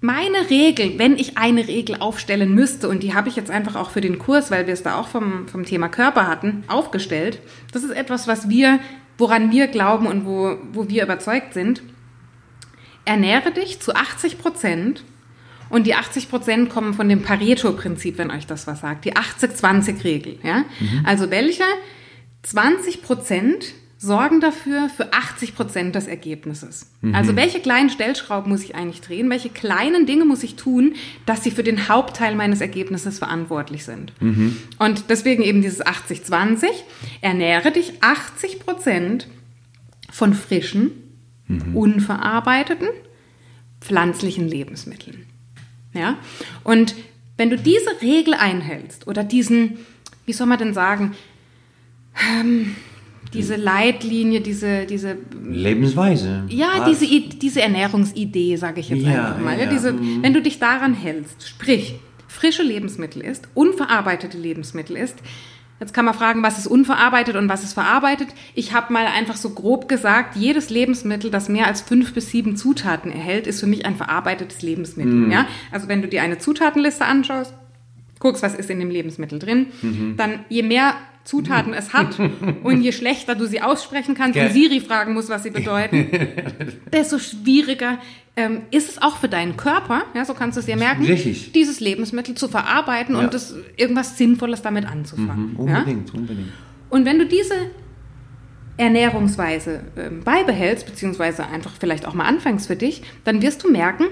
meine Regel, wenn ich eine Regel aufstellen müsste, und die habe ich jetzt einfach auch für den Kurs, weil wir es da auch vom, vom Thema Körper hatten, aufgestellt. Das ist etwas, was wir, woran wir glauben und wo, wo wir überzeugt sind. Ernähre dich zu 80 Prozent und die 80 Prozent kommen von dem Pareto-Prinzip, wenn euch das was sagt. Die 80-20-Regel. Ja? Mhm. Also welche 20 Prozent sorgen dafür für 80 Prozent des Ergebnisses. Mhm. Also welche kleinen Stellschrauben muss ich eigentlich drehen? Welche kleinen Dinge muss ich tun, dass sie für den Hauptteil meines Ergebnisses verantwortlich sind? Mhm. Und deswegen eben dieses 80-20. Ernähre dich 80 Prozent von frischen, mhm. unverarbeiteten, pflanzlichen Lebensmitteln. Ja? Und wenn du diese Regel einhältst oder diesen, wie soll man denn sagen, ähm, diese Leitlinie, diese, diese Lebensweise. Ja, diese, diese Ernährungsidee, sage ich jetzt ja, einfach mal. Ja. Diese, mhm. wenn du dich daran hältst, sprich, frische Lebensmittel isst, unverarbeitete Lebensmittel isst, Jetzt kann man fragen, was ist unverarbeitet und was ist verarbeitet. Ich habe mal einfach so grob gesagt, jedes Lebensmittel, das mehr als fünf bis sieben Zutaten erhält, ist für mich ein verarbeitetes Lebensmittel. Mhm. Ja? Also wenn du dir eine Zutatenliste anschaust, guckst, was ist in dem Lebensmittel drin, mhm. dann je mehr Zutaten es hat und je schlechter du sie aussprechen kannst Gell. und Siri fragen musst, was sie bedeuten, desto schwieriger ähm, ist es auch für deinen Körper, ja, so kannst du es dir merken, Richtig. dieses Lebensmittel zu verarbeiten ja. und das, irgendwas Sinnvolles damit anzufangen. Mhm, unbedingt, ja? unbedingt. Und wenn du diese Ernährungsweise äh, beibehältst, beziehungsweise einfach vielleicht auch mal anfängst für dich, dann wirst du merken,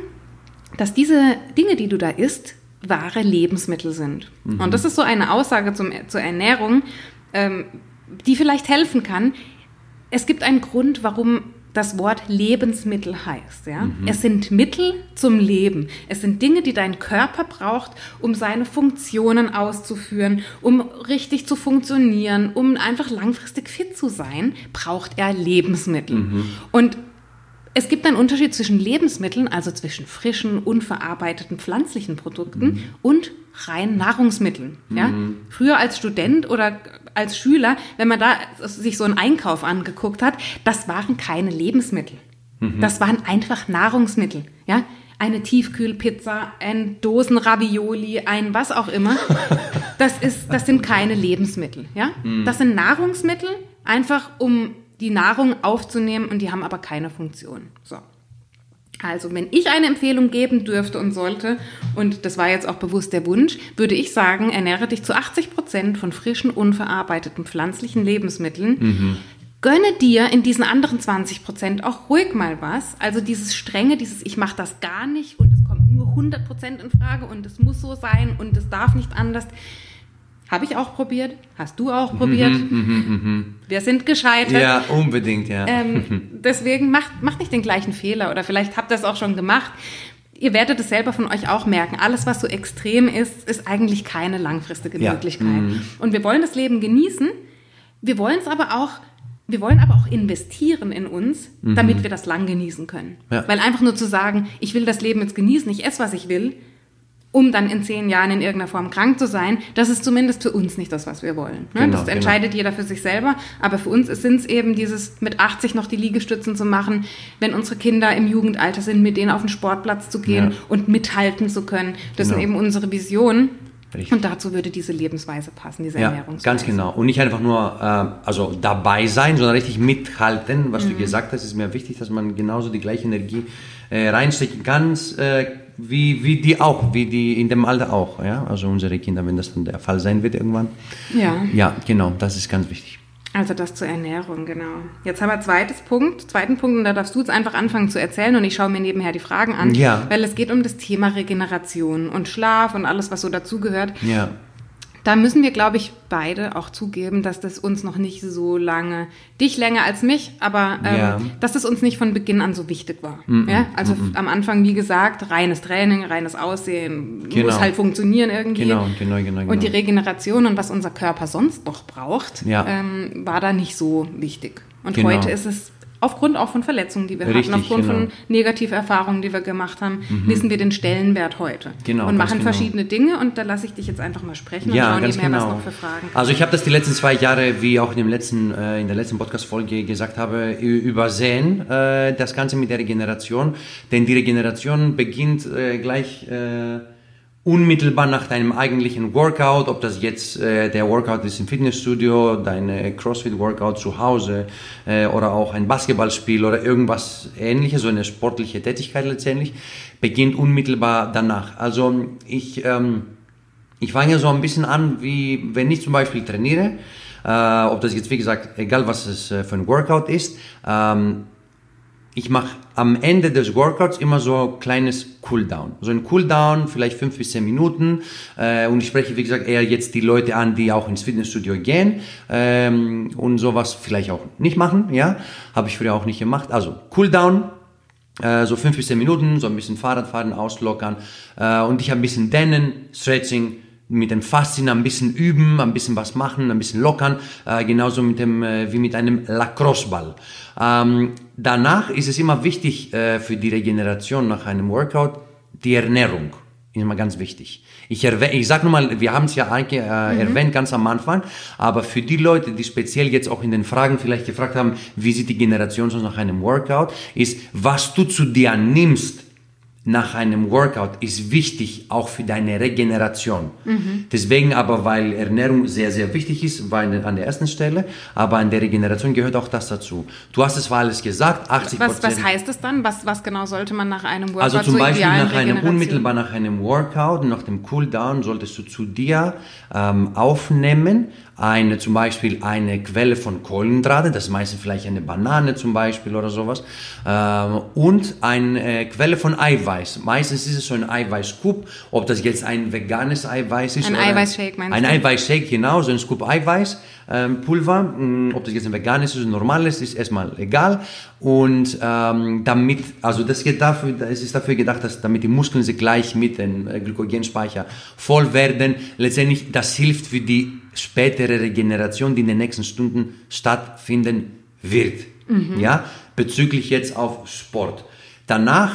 dass diese Dinge, die du da isst, wahre Lebensmittel sind. Mhm. Und das ist so eine Aussage zum, zur Ernährung, ähm, die vielleicht helfen kann. Es gibt einen Grund, warum das Wort Lebensmittel heißt. Ja? Mhm. Es sind Mittel zum Leben. Es sind Dinge, die dein Körper braucht, um seine Funktionen auszuführen, um richtig zu funktionieren, um einfach langfristig fit zu sein, braucht er Lebensmittel. Mhm. Und es gibt einen Unterschied zwischen Lebensmitteln, also zwischen frischen, unverarbeiteten pflanzlichen Produkten mhm. und rein Nahrungsmitteln. Ja? Mhm. Früher als Student oder als Schüler, wenn man da sich so einen Einkauf angeguckt hat, das waren keine Lebensmittel. Mhm. Das waren einfach Nahrungsmittel. Ja? Eine Tiefkühlpizza, ein Dosenravioli, ein was auch immer. Das, ist, das sind keine Lebensmittel. Ja? Mhm. Das sind Nahrungsmittel, einfach um die Nahrung aufzunehmen und die haben aber keine Funktion. So. Also, wenn ich eine Empfehlung geben dürfte und sollte, und das war jetzt auch bewusst der Wunsch, würde ich sagen, ernähre dich zu 80 Prozent von frischen, unverarbeiteten pflanzlichen Lebensmitteln. Mhm. Gönne dir in diesen anderen 20 Prozent auch ruhig mal was. Also dieses strenge, dieses ich mache das gar nicht und es kommt nur 100 Prozent in Frage und es muss so sein und es darf nicht anders. Habe ich auch probiert. Hast du auch probiert. Mhm, mh, mh. Wir sind gescheitert. Ja, unbedingt, ja. Ähm, deswegen macht, macht nicht den gleichen Fehler oder vielleicht habt ihr es auch schon gemacht. Ihr werdet es selber von euch auch merken. Alles, was so extrem ist, ist eigentlich keine langfristige ja. Möglichkeit. Mhm. Und wir wollen das Leben genießen. Wir wollen es aber auch wir wollen aber auch investieren in uns, mhm. damit wir das lang genießen können. Ja. Weil einfach nur zu sagen, ich will das Leben jetzt genießen, ich esse, was ich will, um dann in zehn Jahren in irgendeiner Form krank zu sein. Das ist zumindest für uns nicht das, was wir wollen. Ne? Genau, das genau. entscheidet genau. jeder für sich selber. Aber für uns sind es eben dieses mit 80 noch die Liegestützen zu machen, wenn unsere Kinder im Jugendalter sind, mit denen auf den Sportplatz zu gehen ja. und mithalten zu können. Das genau. sind eben unsere Visionen. Richtig. Und dazu würde diese Lebensweise passen, diese ja, Ernährungsweise. Ganz genau. Und nicht einfach nur äh, also dabei sein, sondern richtig mithalten. Was mhm. du gesagt hast, ist mir wichtig, dass man genauso die gleiche Energie äh, reinstecken kann. Äh, wie, wie die auch, wie die in dem Alter auch, ja, also unsere Kinder, wenn das dann der Fall sein wird irgendwann. Ja. Ja, genau, das ist ganz wichtig. Also das zur Ernährung, genau. Jetzt haben wir zweites Punkt, zweiten Punkt, und da darfst du jetzt einfach anfangen zu erzählen und ich schaue mir nebenher die Fragen an, ja. weil es geht um das Thema Regeneration und Schlaf und alles, was so dazugehört. Ja. Da müssen wir, glaube ich, beide auch zugeben, dass das uns noch nicht so lange, dich länger als mich, aber ähm, ja. dass das uns nicht von Beginn an so wichtig war. Mm -mm, ja? Also mm am Anfang, wie gesagt, reines Training, reines Aussehen, genau. muss halt funktionieren irgendwie. Genau, genau, genau, genau. Und die Regeneration und was unser Körper sonst noch braucht, ja. ähm, war da nicht so wichtig. Und genau. heute ist es aufgrund auch von Verletzungen, die wir Richtig, hatten, aufgrund genau. von Negativerfahrungen, die wir gemacht haben, wissen wir den Stellenwert heute. Genau, und machen genau. verschiedene Dinge und da lasse ich dich jetzt einfach mal sprechen und Ja, schauen ganz mehr, genau. was noch für Fragen. Also ich habe das die letzten zwei Jahre, wie auch in, dem letzten, äh, in der letzten Podcast-Folge gesagt habe, übersehen, äh, das Ganze mit der Regeneration. Denn die Regeneration beginnt äh, gleich äh, unmittelbar nach deinem eigentlichen Workout, ob das jetzt äh, der Workout ist im Fitnessstudio, deine CrossFit-Workout zu Hause äh, oder auch ein Basketballspiel oder irgendwas ähnliches, so eine sportliche Tätigkeit letztendlich, beginnt unmittelbar danach. Also ich... Ähm, ich fange so ein bisschen an, wie wenn ich zum Beispiel trainiere, äh, ob das jetzt wie gesagt, egal was es äh, für ein Workout ist, ähm, ich mache am Ende des Workouts immer so ein kleines Cooldown. So ein Cooldown, vielleicht fünf bis zehn Minuten. Äh, und ich spreche, wie gesagt, eher jetzt die Leute an, die auch ins Fitnessstudio gehen ähm, und sowas vielleicht auch nicht machen. Ja, habe ich früher auch nicht gemacht. Also Cooldown, äh, so fünf bis zehn Minuten, so ein bisschen Fahrradfahren, auslockern äh, und ich ein bisschen dehnen, Stretching, mit den Faszien ein bisschen üben, ein bisschen was machen, ein bisschen lockern, äh, genauso mit dem, äh, wie mit einem Lacrosse-Ball. Ähm, danach ist es immer wichtig äh, für die Regeneration nach einem Workout die Ernährung. Ist immer ganz wichtig. Ich, ich sag nur mal, wir haben es ja eigentlich, äh, erwähnt ganz am Anfang, aber für die Leute, die speziell jetzt auch in den Fragen vielleicht gefragt haben, wie sieht die Generation so nach einem Workout, ist, was du zu dir nimmst nach einem Workout ist wichtig auch für deine Regeneration. Deswegen aber, weil Ernährung sehr, sehr wichtig ist, war an der ersten Stelle, aber an der Regeneration gehört auch das dazu. Du hast es zwar alles gesagt, 80 Was, was heißt es dann? Was, was genau sollte man nach einem Workout also zum Beispiel nach einem, unmittelbar nach einem Workout, nach dem Cooldown, solltest du zu dir ähm, aufnehmen, eine, zum Beispiel eine Quelle von Kohlenhydrate, das ist meistens vielleicht eine Banane zum Beispiel oder sowas, ähm, und eine äh, Quelle von Eiweiß. Meistens ist es so ein Eiweißscoop, ob das jetzt ein veganes Eiweiß ist Ein oder Eiweißshake, meinst ein du? Eiweißshake, genau, so ein Scoop Eiweiß, ähm, Pulver, mh, ob das jetzt ein veganes ist oder normales, ist erstmal egal. Und ähm, damit, also das geht dafür, es ist dafür gedacht, dass damit die Muskeln sich gleich mit dem äh, Glykogenspeicher voll werden. Letztendlich, das hilft für die spätere Regeneration, die in den nächsten Stunden stattfinden wird. Ja, bezüglich jetzt auf Sport. Danach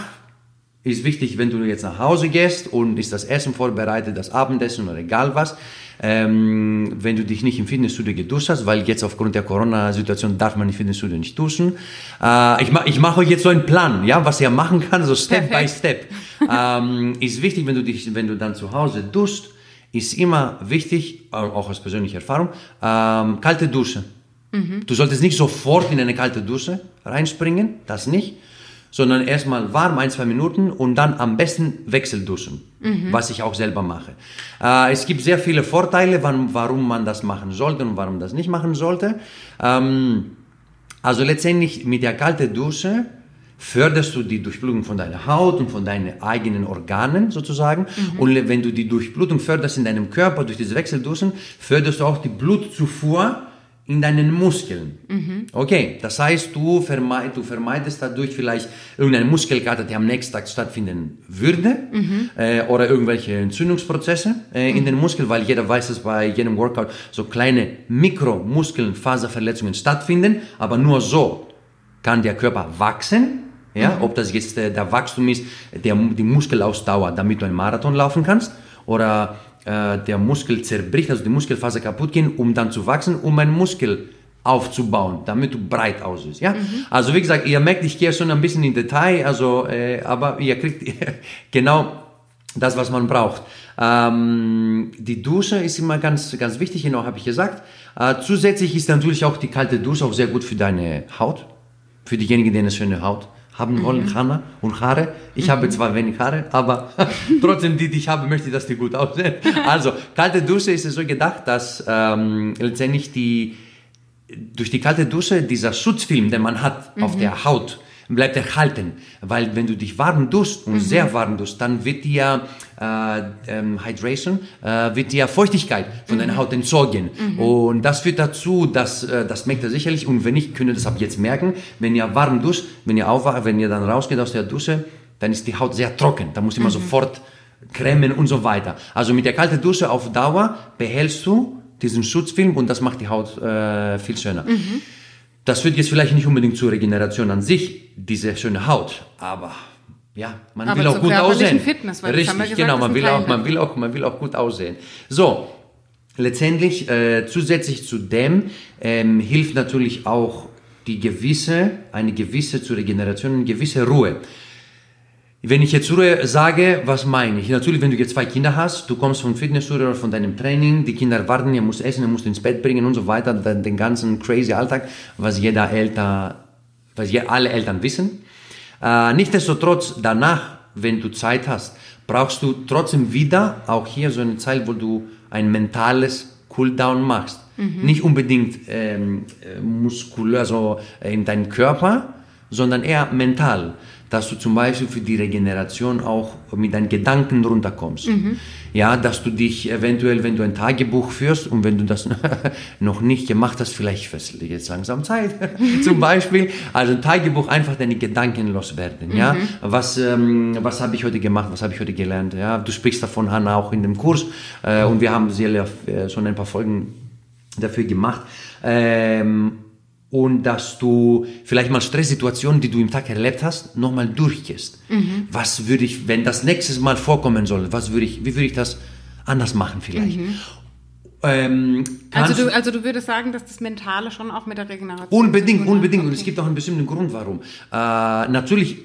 ist wichtig, wenn du jetzt nach Hause gehst und ist das Essen vorbereitet, das Abendessen oder egal was, ähm, wenn du dich nicht im Fitnessstudio geduscht hast, weil jetzt aufgrund der Corona-Situation darf man im Fitnessstudio nicht duschen. Äh, ich ma- ich mache euch jetzt so einen Plan, ja, was ihr machen kann, so Step by Step. ähm, ist wichtig, wenn du dich, wenn du dann zu Hause duschst, ist immer wichtig, au- auch aus persönlicher Erfahrung, ähm, kalte Dusche. Du solltest nicht sofort in eine kalte Dusche reinspringen, das nicht, sondern erstmal warm, ein, zwei Minuten und dann am besten Wechselduschen, was ich auch selber mache. Äh, es gibt sehr viele Vorteile, wann, warum man das machen sollte und warum das nicht machen sollte. Ähm, also letztendlich mit der kalten Dusche förderst du die Durchblutung von deiner Haut und von deinen eigenen Organen sozusagen. Und wenn du die Durchblutung förderst in deinem Körper durch diese Wechselduschen, förderst du auch die Blutzufuhr in deinen Muskeln. Okay, das heißt, du, vermeid, du vermeidest dadurch vielleicht irgendeine Muskelkater, die am nächsten Tag stattfinden würde, äh, oder irgendwelche Entzündungsprozesse äh, in den Muskeln, weil jeder weiß, dass bei jedem Workout so kleine Mikromuskelfaserverletzungen stattfinden, aber nur so kann der Körper wachsen. Ja, ob das jetzt äh, der Wachstum ist, der, die Muskelausdauer, damit du einen Marathon laufen kannst, oder äh, der Muskel zerbricht, also die Muskelfaser kaputt gehen, um dann zu wachsen, um einen Muskel aufzubauen, damit du breit aussiehst. Ja? Also wie gesagt, ihr merkt, ich gehe schon ein bisschen in Detail, also, äh, aber ihr kriegt genau das, was man braucht. Ähm, die Dusche ist immer ganz, ganz wichtig, genau habe ich gesagt. Äh, zusätzlich ist natürlich auch die kalte Dusche auch sehr gut für deine Haut, für diejenigen, die eine schöne Haut haben wollen, Hanna und Haare. Ich habe zwar wenig Haare, aber trotzdem die, die ich habe, möchte ich, dass die gut aussehen. Also, kalte Dusche ist es so gedacht, dass ähm, letztendlich die, durch die kalte Dusche dieser Schutzfilm, den man hat auf der Haut, bleibt erhalten. Weil wenn du dich warm duschst und sehr warm duschst, dann wird dir äh, ähm, Hydration, äh, wird dir Feuchtigkeit von deiner Haut entzogen. Und das führt dazu, dass, äh, das merkt ihr sicherlich, und wenn nicht, könnt ihr das ab jetzt merken, wenn ihr warm duscht, wenn ihr aufwacht, wenn ihr dann rausgeht aus der Dusche, dann ist die Haut sehr trocken. Da muss immer sofort cremen und so weiter. Also mit der kalten Dusche auf Dauer behältst du diesen Schutzfilm und das macht die Haut äh, viel schöner. Das führt jetzt vielleicht nicht unbedingt zur Regeneration an sich, diese schöne Haut, aber ja, man Aber will auch gut aussehen. Fitness, Richtig, wir gesagt, genau, man will auch, man will auch, man will auch gut aussehen. So, letztendlich äh, zusätzlich zu dem ähm, hilft natürlich auch die gewisse, eine gewisse zur Regeneration, eine gewisse Ruhe. Wenn ich jetzt Ruhe sage, was meine ich? Natürlich, wenn du jetzt zwei Kinder hast, du kommst vom Fitnessstudio oder von deinem Training, die Kinder warten, ihr musst essen, ihr musst ins Bett bringen und so weiter, den, den ganzen crazy Alltag, was jeder Eltern, was alle Eltern wissen. Äh, Nichtsdestotrotz, danach, wenn du Zeit hast, brauchst du trotzdem wieder auch hier so eine Zeit, wo du ein mentales Cooldown machst. Nicht unbedingt ähm, äh, muskulär, also in deinem Körper, sondern eher mental, dass du zum Beispiel für die Regeneration auch mit deinen Gedanken runterkommst. Ja, dass du dich eventuell, wenn du ein Tagebuch führst und wenn du das noch nicht gemacht hast, vielleicht wird jetzt langsam Zeit, zum Beispiel, also ein Tagebuch einfach deine Gedanken loswerden. Ja, was ähm, was habe ich heute gemacht, was habe ich heute gelernt? Ja, du sprichst davon, Hanna, auch in dem Kurs äh, und wir haben sehr äh, schon ein paar Folgen dafür gemacht. Ähm, und dass du vielleicht mal Stresssituationen, die du im Tag erlebt hast, nochmal durchgehst. Was würde ich, wenn das nächstes Mal vorkommen soll, was würde ich, wie würde ich das anders machen vielleicht? Ähm, Also du, also du würdest sagen, dass das Mentale schon auch mit der Regeneration Unbedingt, unbedingt. Und Okay. es gibt auch einen bestimmten Grund, warum. Äh, natürlich,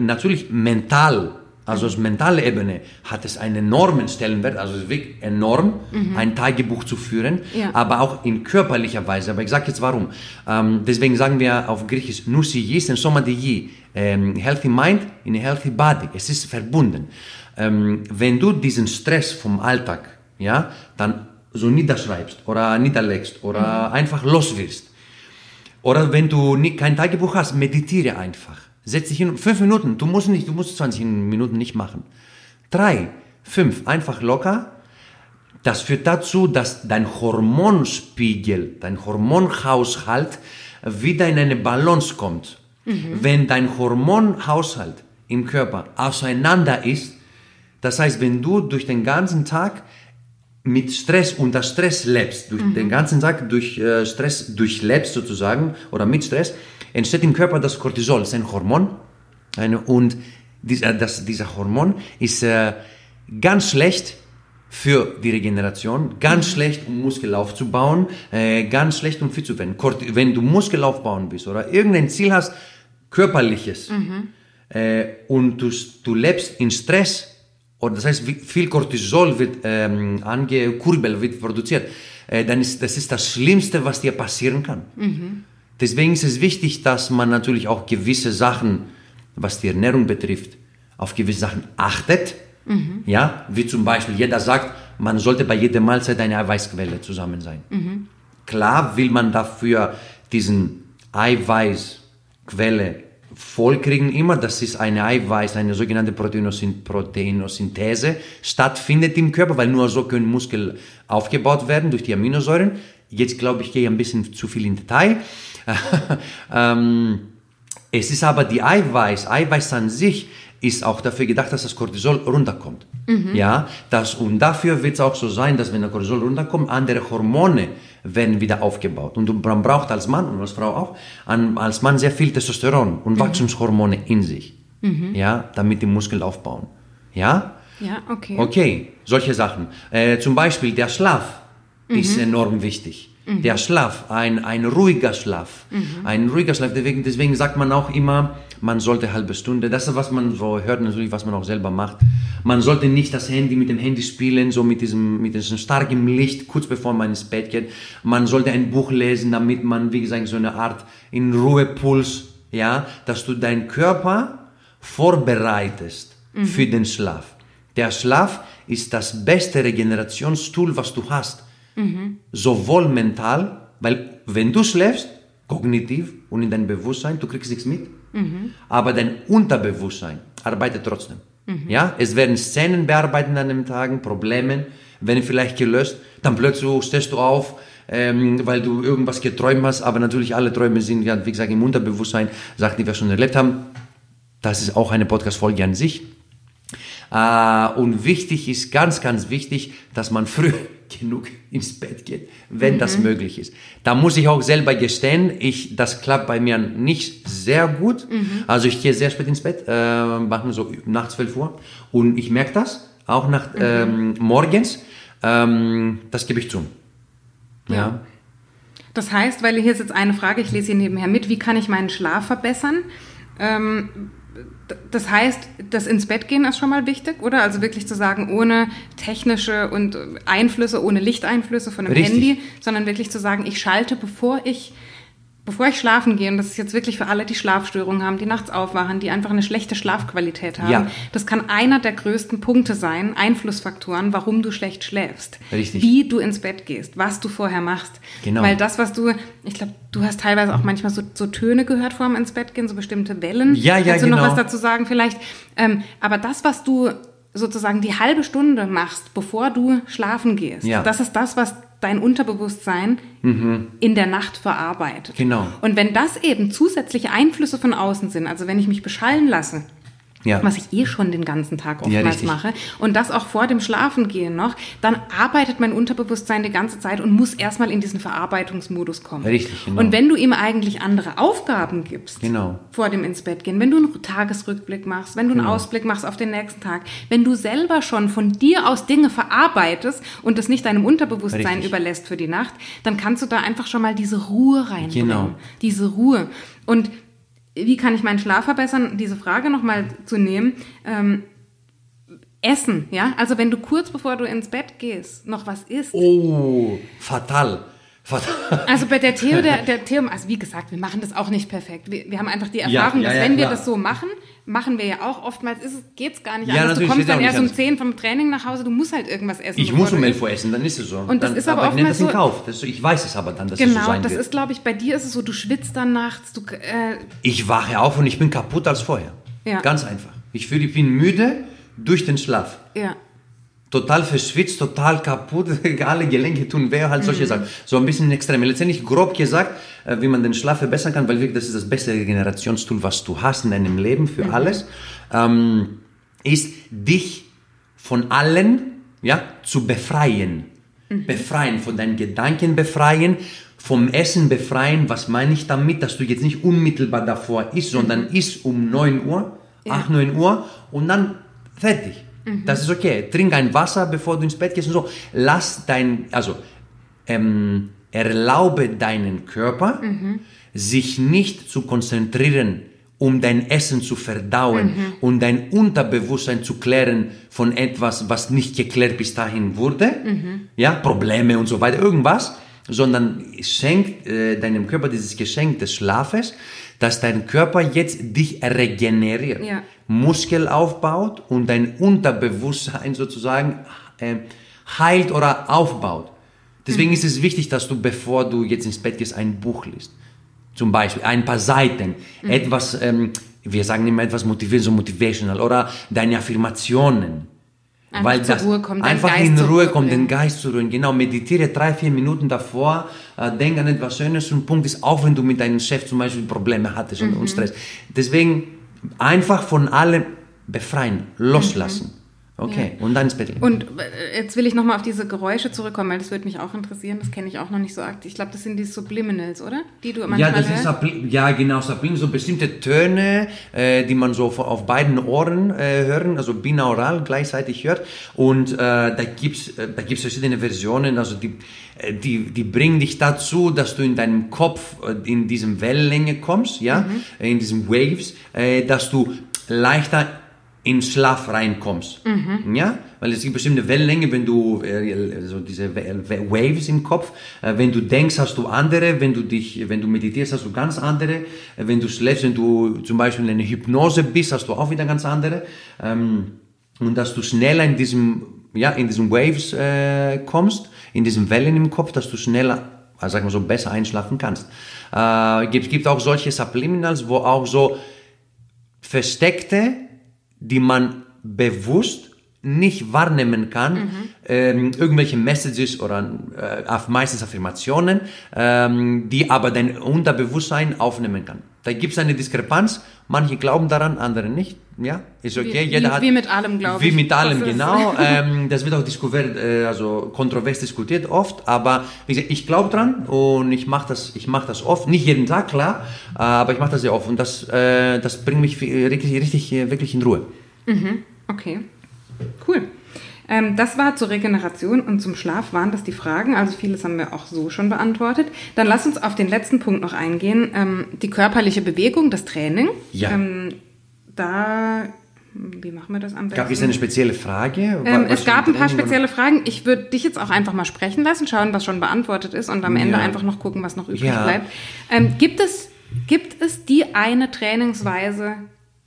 natürlich mental, also als mentale Ebene, hat es einen enormen Stellenwert, also es ist wirklich enorm, ein Tagebuch zu führen, Ja. aber auch in körperlicher Weise. Aber ich sage jetzt warum. Ähm, deswegen sagen wir auf Griechisch Nusi en somatigui, ähm, healthy mind in a healthy body. Es ist verbunden. Ähm, wenn du diesen Stress vom Alltag, ja, dann so niederschreibst oder niederlegst oder einfach los wirst, oder wenn du nie, kein Tagebuch hast, meditiere einfach. Setz dich hin, fünf Minuten, du musst nicht, du musst 20 Minuten nicht machen. Drei, fünf, einfach locker. Das führt dazu, dass dein Hormonspiegel, dein Hormonhaushalt wieder in eine Balance kommt. Wenn dein Hormonhaushalt im Körper auseinander ist, das heißt, wenn du durch den ganzen Tag mit Stress, unter Stress lebst, durch den ganzen Tag durch äh, Stress durchlebst sozusagen oder mit Stress, entsteht im Körper das Cortisol, das ist ein Hormon. Eine, und dieser, das, dieser Hormon ist äh, ganz schlecht für die Regeneration, ganz schlecht, um Muskel aufzubauen, äh, ganz schlecht, um fit zu werden. Kort- Wenn du Muskel aufbauen bist oder irgendein Ziel hast, körperliches, äh, und du, du lebst in Stress, oder das heißt, viel Cortisol wird ähm, angekurbelt, wird produziert, äh, dann ist das ist das Schlimmste, was dir passieren kann. Deswegen ist es wichtig, dass man natürlich auch gewisse Sachen, was die Ernährung betrifft, auf gewisse Sachen achtet. Ja, wie zum Beispiel, jeder sagt, man sollte bei jeder Mahlzeit eine Eiweißquelle zusammen sein. Klar will man dafür diesen Eiweißquelle vollkriegen immer, dass es eine Eiweiß, eine sogenannte Proteinosyn Proteinosynthese stattfindet im Körper, weil nur so können Muskel aufgebaut werden durch die Aminosäuren. Jetzt glaube ich, gehe ich ein bisschen zu viel in Detail. ähm, es ist aber die Eiweiß, Eiweiß an sich ist auch dafür gedacht, dass das Cortisol runterkommt. Ja, das, und dafür wird es auch so sein, dass wenn der Cortisol runterkommt, andere Hormone werden wieder aufgebaut. Und man braucht als Mann und als Frau auch, als Mann sehr viel Testosteron und Wachstumshormone in sich. Ja, damit die Muskeln aufbauen. Ja? Ja, okay. Okay, solche Sachen. Äh, zum Beispiel der Schlaf ist enorm wichtig. Der Schlaf, ein, ein ruhiger Schlaf. Ein ruhiger Schlaf. Deswegen, deswegen sagt man auch immer, man sollte eine halbe Stunde, das ist was man so hört natürlich, was man auch selber macht. Man sollte nicht das Handy mit dem Handy spielen, so mit diesem, mit diesem starken Licht, kurz bevor man ins Bett geht. Man sollte ein Buch lesen, damit man, wie gesagt, so eine Art in Ruhepuls, ja, dass du deinen Körper vorbereitest für den Schlaf. Der Schlaf ist das beste Regenerationstool, was du hast. Sowohl mental, weil wenn du schläfst, kognitiv und in deinem Bewusstsein, du kriegst nichts mit, aber dein Unterbewusstsein arbeitet trotzdem. Ja, es werden Szenen bearbeitet an den Tagen, Probleme, werden vielleicht gelöst, dann plötzlich stehst du auf, ähm, weil du irgendwas geträumt hast, aber natürlich alle Träume sind, wie gesagt, im Unterbewusstsein, Sachen, die wir schon erlebt haben. Das ist auch eine Podcast-Folge an sich. Äh, und wichtig ist, ganz, ganz wichtig, dass man früh genug ins Bett geht, wenn das möglich ist. Da muss ich auch selber gestehen, ich, das klappt bei mir nicht sehr gut. Also ich gehe sehr spät ins Bett, äh, machen so nach 12 Uhr und ich merke das auch nach ähm, morgens. Ähm, das gebe ich zu. Ja. Das heißt, weil hier ist jetzt eine Frage, ich lese hier nebenher mit, wie kann ich meinen Schlaf verbessern? Ähm, das heißt, das ins Bett gehen ist schon mal wichtig, oder? Also wirklich zu sagen, ohne technische und Einflüsse, ohne Lichteinflüsse von dem Richtig. Handy, sondern wirklich zu sagen, ich schalte, bevor ich Bevor ich schlafen gehe, und das ist jetzt wirklich für alle, die Schlafstörungen haben, die nachts aufwachen, die einfach eine schlechte Schlafqualität haben, Ja. das kann einer der größten Punkte sein, Einflussfaktoren, warum du schlecht schläfst. Richtig. Wie du ins Bett gehst, was du vorher machst. Genau. Weil das, was du, ich glaube, du hast teilweise auch manchmal so, so Töne gehört vorm ins Bett gehen, so bestimmte Wellen. Ja, ja, Kannst du noch genau. was dazu sagen vielleicht? Ähm, aber das, was du sozusagen die halbe Stunde machst, bevor du schlafen gehst, Ja. das ist das, was dein Unterbewusstsein in der Nacht verarbeitet. Genau. Und wenn das eben zusätzliche Einflüsse von außen sind, also wenn ich mich beschallen lasse, Ja. was ich eh schon den ganzen Tag Ja, oftmals richtig. mache, und das auch vor dem Schlafengehen noch, dann arbeitet mein Unterbewusstsein die ganze Zeit und muss erstmal in diesen Verarbeitungsmodus kommen. Richtig, genau. Und wenn du ihm eigentlich andere Aufgaben gibst, Genau. vor dem ins Bett gehen, wenn du einen Tagesrückblick machst, wenn du einen Genau. Ausblick machst auf den nächsten Tag, wenn du selber schon von dir aus Dinge verarbeitest und das nicht deinem Unterbewusstsein Richtig. überlässt für die Nacht, dann kannst du da einfach schon mal diese Ruhe reinbringen. Genau. Diese Ruhe. Und wie kann ich meinen Schlaf verbessern? Diese Frage nochmal zu nehmen. Ähm, Essen, ja? Also wenn du kurz bevor du ins Bett gehst, noch was isst. Oh, fatal. fatal. Also bei der Theo, der, der Theo, also wie gesagt, wir machen das auch nicht perfekt. Wir, wir haben einfach die Erfahrung, ja, dass ja, wenn wir klar. das so machen, machen wir ja auch oftmals, geht es gar nicht Ja, anders. Du kommst dann erst um 10 vom Training nach Hause, du musst halt irgendwas essen. Ich muss um isst. 11 Uhr essen, dann ist es so. Und das dann, ist aber ich nehme oftmals das in so- Kauf. Das, ich weiß es aber dann, dass es so Genau, sein das wird. ist, glaube ich, bei dir ist es so, du schwitzt dann nachts, du, äh, ich wache auf und ich bin kaputt als vorher. Ja. Ganz einfach. Ich fühle, ich bin müde durch den Schlaf. ja. Total verschwitzt, total kaputt, alle Gelenke tun weh, halt Mhm. solche Sachen. So ein bisschen extrem. Letztendlich grob gesagt, äh, wie man den Schlaf verbessern kann, weil wirklich das ist das beste Regenerationstool, was du hast in deinem Leben für Mhm. alles, ähm, ist dich von allen ja, zu befreien. Mhm. Befreien, von deinen Gedanken befreien, vom Essen befreien. Was meine ich damit? Dass du jetzt nicht unmittelbar davor isst, sondern isst um 9 Uhr, Mhm. Ja. 8, 9 Uhr und dann fertig. Mhm. Das ist okay. Trink ein Wasser, bevor du ins Bett gehst und so. Lass dein, also ähm, erlaube deinen Körper, Mhm. sich nicht zu konzentrieren, um dein Essen zu verdauen Mhm. und dein Unterbewusstsein zu klären von etwas, was nicht geklärt bis dahin wurde, Mhm. ja, Probleme und so weiter, irgendwas, sondern schenk äh, deinem Körper dieses Geschenk des Schlafes, dass dein Körper jetzt dich regeneriert, Ja. Muskel aufbaut und dein Unterbewusstsein sozusagen äh, heilt oder aufbaut. Deswegen ist es wichtig, dass du, bevor du jetzt ins Bett gehst, ein Buch liest. Zum Beispiel ein paar Seiten, etwas, ähm, wir sagen immer etwas motivierend, so motivational oder deine Affirmationen. Einfach zur Ruhe kommen, dein einfach in Ruhe Ruhe kommen, den. Geist zu ruhen. Genau, meditiere drei, vier Minuten davor, äh, denk an etwas Schönes und Punkt ist, auch wenn du mit deinem Chef zum Beispiel Probleme hattest und, und Stress. Deswegen einfach von allem befreien, loslassen. Okay, und dann ins Bett gehen. Und äh, jetzt will ich nochmal auf diese Geräusche zurückkommen, weil das würde mich auch interessieren. Das kenne ich auch noch nicht so arg. Ich glaube, das sind die Subliminals, oder? Die du manchmal Ja, das hörst. ist ja genau, Sublime, so bestimmte Töne, äh, die man so auf- beiden Ohren äh, hören, also binaural gleichzeitig hört. Und äh, da gibt's äh, da gibt's verschiedene Versionen, also die, äh, die, die bringen dich dazu, dass du in deinem Kopf äh, in diesem Wellenlänge kommst, ja, äh, in diesen Waves, äh, dass du leichter in Schlaf reinkommst. Ja? Weil es gibt bestimmte Wellenlänge, wenn du, äh, so diese Wa- Waves im Kopf, äh, wenn du denkst, hast du andere, wenn du dich, wenn du meditierst, hast du ganz andere, äh, wenn du schläfst, wenn du zum Beispiel in einer Hypnose bist, hast du auch wieder ganz andere. Ähm, und dass du schneller in diesem, ja, in diesen Waves äh, kommst, in diesen Wellen im Kopf, dass du schneller, also sag mal so, besser einschlafen kannst. Äh, gibt, gibt auch solche Subliminals, wo auch so versteckte, die man bewusst nicht wahrnehmen kann, ähm, irgendwelche Messages oder äh, auf- meistens Affirmationen, ähm, die aber dein Unterbewusstsein aufnehmen kann. Da gibt es eine Diskrepanz. Manche glauben daran, andere nicht. Ja, ist okay. Wie- Jeder wie- hat, wie mit allem, glaub Wie ich. mit allem, genau. ähm, das wird auch diskutiert, äh, also kontrovers diskutiert oft. Aber wie gesagt, ich glaube dran und ich mache das, ich mache das oft. Nicht jeden Tag, klar, äh, aber ich mache das sehr oft und das, äh, das bringt mich richtig, richtig, äh, wirklich in Ruhe. Okay, cool. Ähm, das war zur Regeneration und zum Schlaf waren das die Fragen. Also vieles haben wir auch so schon beantwortet. Dann lass uns auf den letzten Punkt noch eingehen. Ähm, die körperliche Bewegung, das Training. Ja. Ähm, da, wie machen wir das am besten? Gab es eine spezielle Frage? Ähm, es gab ein paar Training oder- spezielle Fragen. Ich würde dich jetzt auch einfach mal sprechen lassen, schauen, was schon beantwortet ist und am Ende Ja. einfach noch gucken, was noch übrig Ja. bleibt. Ähm, gibt, es, gibt es die eine Trainingsweise,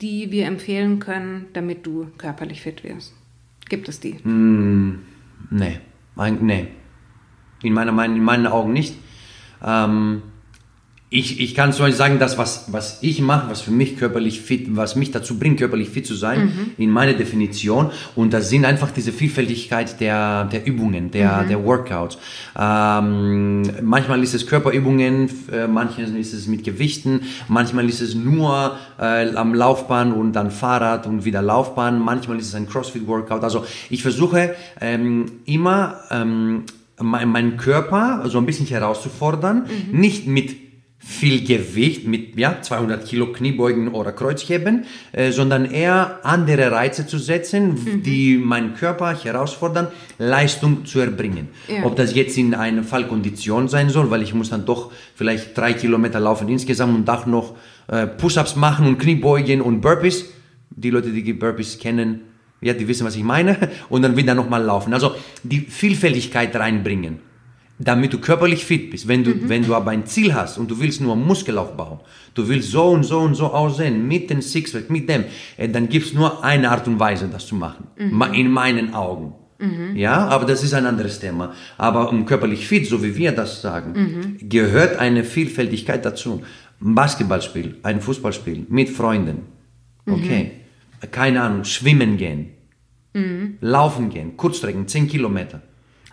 die wir empfehlen können, damit du körperlich fit wirst? Gibt es die? Nee, Eig- nee. In, meiner, in meinen Augen nicht. Ähm, ich, ich kann zum Beispiel sagen, das, was, was ich mache, was für mich körperlich fit, was mich dazu bringt, körperlich fit zu sein, in meiner Definition. Und das sind einfach diese Vielfältigkeit der, der Übungen, der, der Workouts. Ähm, manchmal ist es Körperübungen, äh, manchmal ist es mit Gewichten, manchmal ist es nur äh, am Laufbahn und dann Fahrrad und wieder Laufbahn, manchmal ist es ein CrossFit-Workout. Also ich versuche ähm, immer ähm, mein, meinen Körper so ein bisschen herauszufordern, nicht mit viel Gewicht, mit ja, 200 Kilo Kniebeugen oder Kreuzheben, äh, sondern eher andere Reize zu setzen, die meinen Körper herausfordern, Leistung zu erbringen. Ja. Ob das jetzt in einer Fallkondition sein soll, weil ich muss dann doch vielleicht drei Kilometer laufen insgesamt und auch noch äh, Push-Ups machen und Kniebeugen und Burpees. Die Leute, die die Burpees kennen, ja, die wissen, was ich meine. Und dann wieder nochmal laufen. Also die Vielfältigkeit reinbringen damit du körperlich fit bist. Wenn du, wenn du aber ein Ziel hast und du willst nur Muskelaufbau, du willst so und so und so aussehen, mit dem Sixpack, mit dem, äh, dann gibt's nur eine Art und Weise, das zu machen. Ma- In meinen Augen. Ja, aber das ist ein anderes Thema. Aber um körperlich fit, so wie wir das sagen, gehört eine Vielfältigkeit dazu. Ein Basketballspiel, ein Fußballspiel mit Freunden. Okay. Keine Ahnung, schwimmen gehen. Laufen gehen, Kurzstrecken, 10 Kilometer.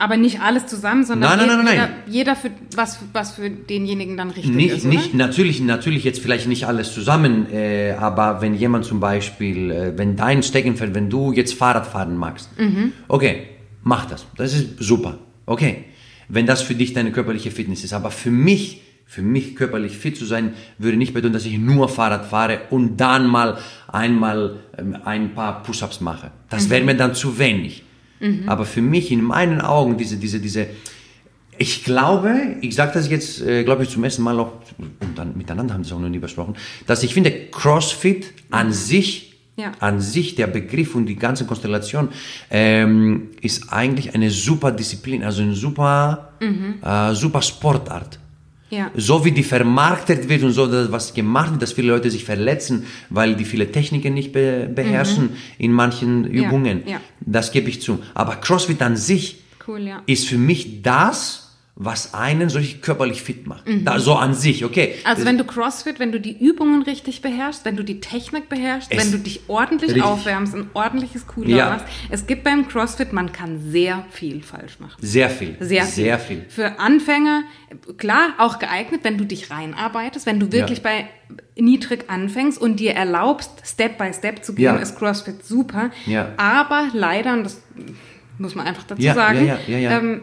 Aber nicht alles zusammen, sondern Nein, nein, jeder, nein, nein. jeder für was, was für denjenigen dann richtig Nicht, ist. Oder? nicht, natürlich, natürlich jetzt vielleicht nicht alles zusammen, äh, aber wenn jemand zum Beispiel, äh, wenn dein Steckenpferd, wenn du jetzt Fahrrad fahren magst, okay, mach das, das ist super, okay. Wenn das für dich deine körperliche Fitness ist, aber für mich, für mich körperlich fit zu sein, würde nicht bedeuten, dass ich nur Fahrrad fahre und dann mal einmal ähm, ein paar Push-ups mache. Das wäre mir dann zu wenig. Aber für mich in meinen Augen diese, diese, diese, ich glaube, ich sage das jetzt, äh, glaube ich, zum ersten Mal auch, und dann miteinander haben wir es auch noch nie besprochen, dass ich finde, CrossFit an sich, Ja. an sich, der Begriff und die ganze Konstellation, ähm, ist eigentlich eine super Disziplin, also eine super, äh, super Sportart. Ja. So wie die vermarktet wird und so, was gemacht wird, dass viele Leute sich verletzen, weil die viele Techniken nicht be beherrschen in manchen Übungen. ja. Das gebe ich zu. Aber CrossFit an sich Cool, ja. ist für mich das, was einen solch körperlich fit macht. Da, so an sich, okay. Also wenn du CrossFit, wenn du die Übungen richtig beherrschst, wenn du die Technik beherrschst, Es- wenn du dich ordentlich Richtig. aufwärmst, ein ordentliches Cooldown Ja. machst. Es gibt beim CrossFit, man kann sehr viel falsch machen. Sehr viel. Sehr viel. Sehr viel. Für Anfänger, klar, auch geeignet, wenn du dich reinarbeitest, wenn du wirklich Ja. bei niedrig anfängst und dir erlaubst, Step by Step zu gehen, Ja. ist CrossFit super. Ja. Aber leider, und das muss man einfach dazu sagen. Ähm,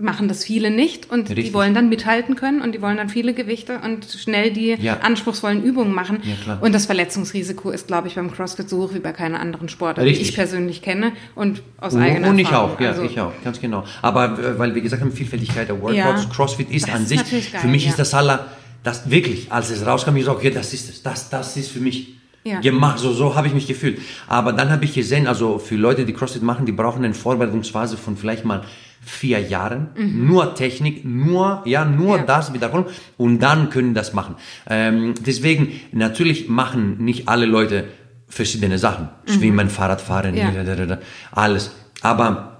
machen das viele nicht und die Richtig. wollen dann mithalten können und die wollen dann viele Gewichte und schnell die Ja. anspruchsvollen Übungen machen. Ja. Und das Verletzungsrisiko ist, glaube ich, beim CrossFit so hoch wie bei keiner anderen Sportart, die ich persönlich kenne und aus Und, eigener und ich Erfahrung. auch, ja, Also- ich auch, ganz genau. Aber äh, weil wir gesagt haben, Vielfältigkeit der Workouts, Ja. CrossFit ist an ist sich, geil, für mich ist das aller, das wirklich, als es rauskam, ich so, okay, das ist es, das, das ist für mich Ja. gemacht, so, so habe ich mich gefühlt. Aber dann habe ich gesehen, also für Leute, die CrossFit machen, die brauchen eine Vorbereitungsphase von vielleicht mal vier Jahren, nur Technik, nur, ja, nur Mhm. Ja. das, Wiederholung, und dann können das machen. Ähm, deswegen, natürlich machen nicht alle Leute verschiedene Sachen. Schwimmen, Fahrradfahren, Mhm. Ja. alles. Aber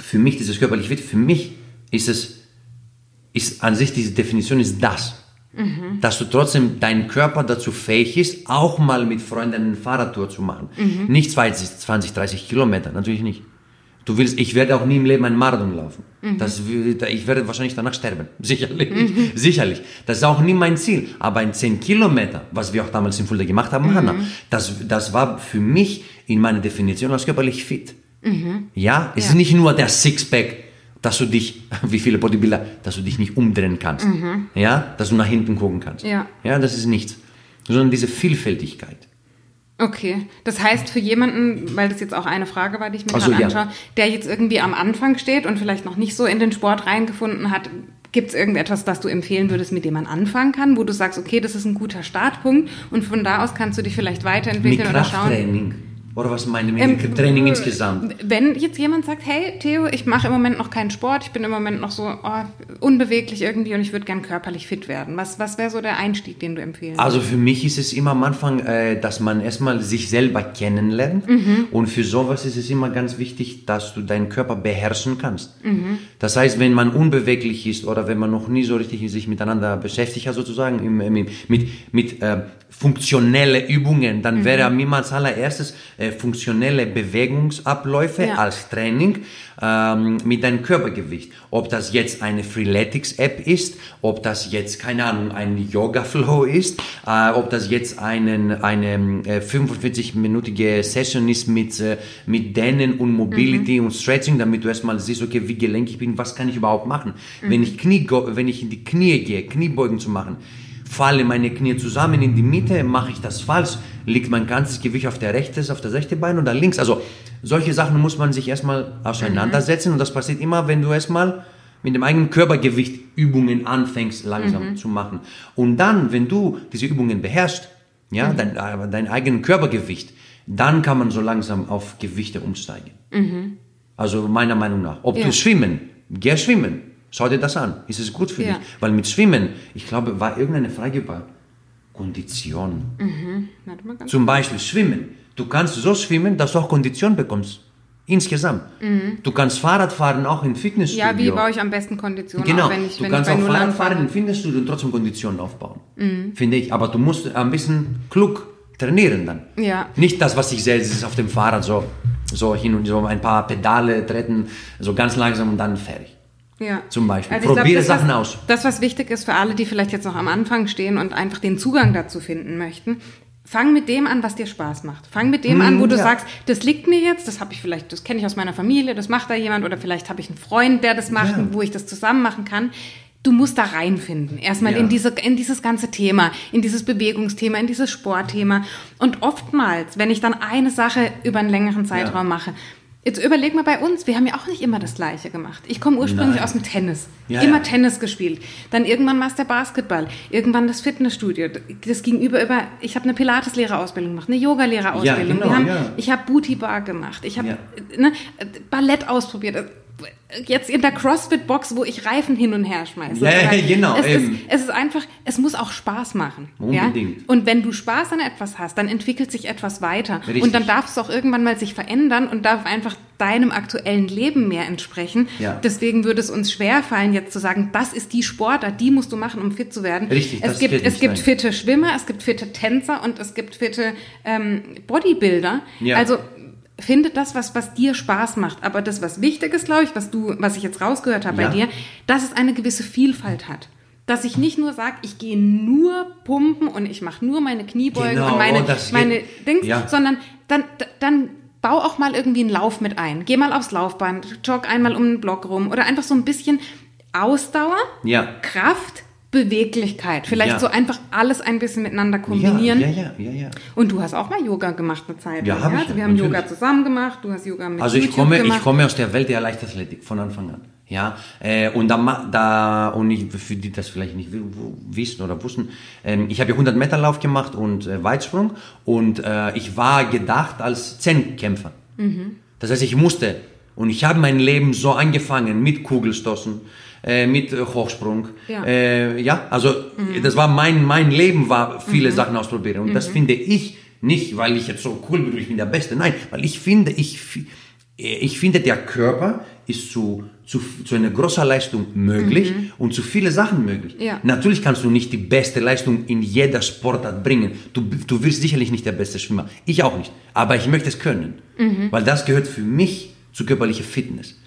für mich dieses körperliche Fit, für mich ist es, ist an sich diese Definition ist das. Dass du trotzdem dein Körper dazu fähig ist, auch mal mit Freunden eine Fahrradtour zu machen. Nicht 20, 20, 30 Kilometer, natürlich nicht. Du willst, ich werde auch nie im Leben einen Marathon laufen. Das, w- ich werde wahrscheinlich danach sterben. Sicherlich. Sicherlich. Das ist auch nie mein Ziel. Aber ein 10 Kilometer, was wir auch damals in Fulda gemacht haben, Hanna, das, das war für mich in meiner Definition als körperlich fit. Ja, es Ja. ist nicht nur der Sixpack, dass du dich, wie viele Bodybuilder, dass du dich nicht umdrehen kannst. Ja, dass du nach hinten gucken kannst. Ja. Ja, das ist nichts. Sondern diese Vielfältigkeit. Okay, das heißt für jemanden, weil das jetzt auch eine Frage war, die ich mir Ach so, gerade ja. anschaue, der jetzt irgendwie am Anfang steht und vielleicht noch nicht so in den Sport reingefunden hat, gibt es irgendetwas, das du empfehlen würdest, mit dem man anfangen kann, wo du sagst, okay, das ist ein guter Startpunkt und von da aus kannst du dich vielleicht Mit weiterentwickeln oder schauen. Oder was meinen mit Ähm, Training insgesamt? Wenn jetzt jemand sagt, hey Theo, ich mache im Moment noch keinen Sport, ich bin im Moment noch so oh, unbeweglich irgendwie und ich würde gern körperlich fit werden. Was, was wäre so der Einstieg, den du empfehlen Also für mich ist es immer am Anfang, äh, dass man erstmal sich selber kennenlernt. Mhm. Und für sowas ist es immer ganz wichtig, dass du deinen Körper beherrschen kannst. Mhm. Das heißt, wenn man unbeweglich ist oder wenn man noch nie so richtig sich miteinander beschäftigt hat, sozusagen im, im, mit, mit äh, funktionelle Übungen, Mhm. dann wäre mir als allererstes äh, funktionelle Bewegungsabläufe Ja. als Training ähm, mit deinem Körpergewicht. Ob das jetzt eine Freeletics-App ist, ob das jetzt, keine Ahnung, ein Yoga-Flow ist, äh, ob das jetzt einen, eine äh, 45-minütige Session ist mit, äh, mit Dehnen und Mobility und Stretching, damit du erstmal siehst, okay, wie gelenkig ich bin, was kann ich überhaupt machen. Wenn, ich Knie, wenn ich in die Knie gehe, Kniebeugen zu machen, falle meine Knie zusammen in die Mitte, mache ich das falsch, liegt mein ganzes Gewicht auf der rechten, auf das rechte Bein oder links. Also solche Sachen muss man sich erstmal auseinandersetzen und das passiert immer, wenn du erstmal mit dem eigenen Körpergewicht Übungen anfängst langsam zu machen. Und dann, wenn du diese Übungen beherrschst, ja, dein, äh, dein eigenes Körpergewicht, dann kann man so langsam auf Gewichte umsteigen. Also meiner Meinung nach. Ob Ja. du schwimmen, geh schwimmen. Schau dir das an. Ist es gut für Ja. dich? Weil mit Schwimmen, ich glaube, war irgendeine Frage über Kondition. Ganz Zum Beispiel Schwimmen. Du kannst so schwimmen, dass du auch Kondition bekommst. Insgesamt. Du kannst Fahrrad fahren, auch im Fitnessstudio. Mhm. Ja, wie baue ich am besten Kondition Genau, auf, wenn ich, du wenn kannst ich auch Fahrrad fahren im Fitnessstudio und trotzdem Konditionen aufbauen. Mhm. Finde ich. Aber du musst ein bisschen klug trainieren dann. Ja. Nicht das, was ich sehe, das ist auf dem Fahrrad so, so hin und so ein paar Pedale treten, so ganz langsam und dann fertig. Ja. Zum Beispiel. glaub, Probiere das, was- Sachen aus. Das, was wichtig ist für alle, die vielleicht jetzt noch am Anfang stehen und einfach den Zugang dazu finden möchten, fang mit dem an, was dir Spaß macht. Fang mit dem an, wo du ja. sagst, das liegt mir jetzt, das habe ich vielleicht, das kenne ich aus meiner Familie, das macht da jemand oder vielleicht habe ich einen Freund, der das macht, Ja. wo ich das zusammen machen kann. Du musst da reinfinden. Erstmal Ja. in, diese, in dieses ganze Thema, in dieses Bewegungsthema, in dieses Sportthema. Und oftmals, wenn ich dann eine Sache über einen längeren Zeitraum mache, Jetzt überleg mal bei uns, wir haben ja auch nicht immer das Gleiche gemacht. Ich komme ursprünglich Nein. aus dem Tennis. Ja, immer ja. Tennis gespielt. Dann irgendwann war es der Basketball. Irgendwann das Fitnessstudio. Das ging über, über ich habe eine Pilates-Lehrerausbildung gemacht, eine Yoga-Lehrerausbildung. Ja, genau, haben. Ich habe Booty-Bar gemacht. Ich habe ne, Ballett ausprobiert. Jetzt in der CrossFit-Box, wo ich Reifen hin und her schmeiße. Ja, genau, Es ist, es ist einfach, es muss auch Spaß machen. Unbedingt. Ja? Und wenn du Spaß an etwas hast, dann entwickelt sich etwas weiter. Richtig. Und dann darf es auch irgendwann mal sich verändern und darf einfach deinem aktuellen Leben mehr entsprechen. Ja. Deswegen würde es uns schwerfallen, jetzt zu sagen, das ist die Sportart, die musst du machen, um fit zu werden. Richtig, es gibt, es gibt sein. fitte Schwimmer, es gibt fitte Tänzer und es gibt fitte ähm, Bodybuilder. Ja. Also finde das, was, was dir Spaß macht. Aber das, was wichtig ist, glaube ich, was du, was ich jetzt rausgehört habe Ja. bei dir, dass es eine gewisse Vielfalt hat. Dass ich nicht nur sage, ich gehe nur pumpen und ich mache nur meine Kniebeugen Genau, und meine, oh, meine Dings, ja. sondern dann, dann bau auch mal irgendwie einen Lauf mit ein. Geh mal aufs Laufband, jogg einmal um den Block rum oder einfach so ein bisschen Ausdauer, Ja. Kraft, Beweglichkeit. Vielleicht Ja. so einfach alles ein bisschen miteinander kombinieren. Ja, ja, ja, ja, ja. Und du hast auch mal Yoga gemacht eine Zeit Ja, hab ich Also ja, wir haben natürlich. Yoga zusammen gemacht, du hast Yoga mit Also ich YouTube komme, gemacht. ich komme aus der Welt der Leichtathletik von Anfang an. Ja, äh, und da, da und ich, für die das vielleicht nicht wissen oder wussten, ähm, ich habe ja 100 Meter Lauf gemacht und äh, Weitsprung und äh, ich war gedacht als Zehnkämpfer. Mhm. Das heißt, ich musste und ich habe mein Leben so angefangen mit Kugelstoßen, äh, mit äh, Hochsprung. Ja. Mhm. Äh, ja, also das war mein mein Leben war viele Sachen ausprobieren und das finde ich nicht, weil ich jetzt so cool bin, ich bin der Beste. Nein, weil ich finde, ich fi- ich finde, der Körper ist zu, zu, zu einer großen Leistung möglich und zu viele Sachen möglich. Ja. Natürlich kannst du nicht die beste Leistung in jeder Sportart bringen. Du, du wirst sicherlich nicht der beste Schwimmer. Ich auch nicht. Aber ich möchte es können. Weil das gehört für mich zu körperlicher Fitness.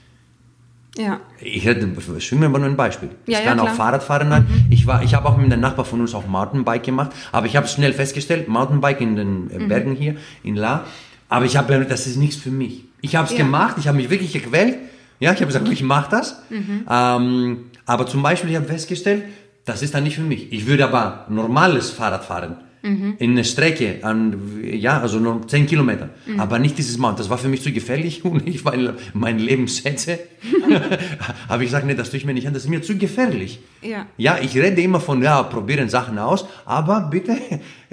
Ja. Ich hätte, Schwimmen war nur ein Beispiel. Ja, ich ja, kann auch klar. Fahrrad fahren. Ich, war, ich habe auch mit einem Nachbar von uns auch Mountainbike gemacht, aber ich habe schnell festgestellt, Mountainbike in den Mhm. äh, Bergen hier, in La, aber ich habe, das ist nichts für mich. Ich habe es Ja. gemacht, ich habe mich wirklich gequält, ja, ich habe gesagt, ich mache das, Mhm. ähm, aber zum Beispiel, ich habe festgestellt, das ist dann nicht für mich. Ich würde aber normales Fahrrad fahren. Mhm. In eine Strecke, an, ja, also nur 10 Kilometer. Mhm. Aber nicht dieses Mountain. Das war für mich zu gefährlich und ich, weil mein Leben schätze, habe ich gesagt, nee, das tue ich mir nicht an, das ist mir zu gefährlich. Ja. Ja, ich rede immer von, ja, probieren Sachen aus, aber bitte,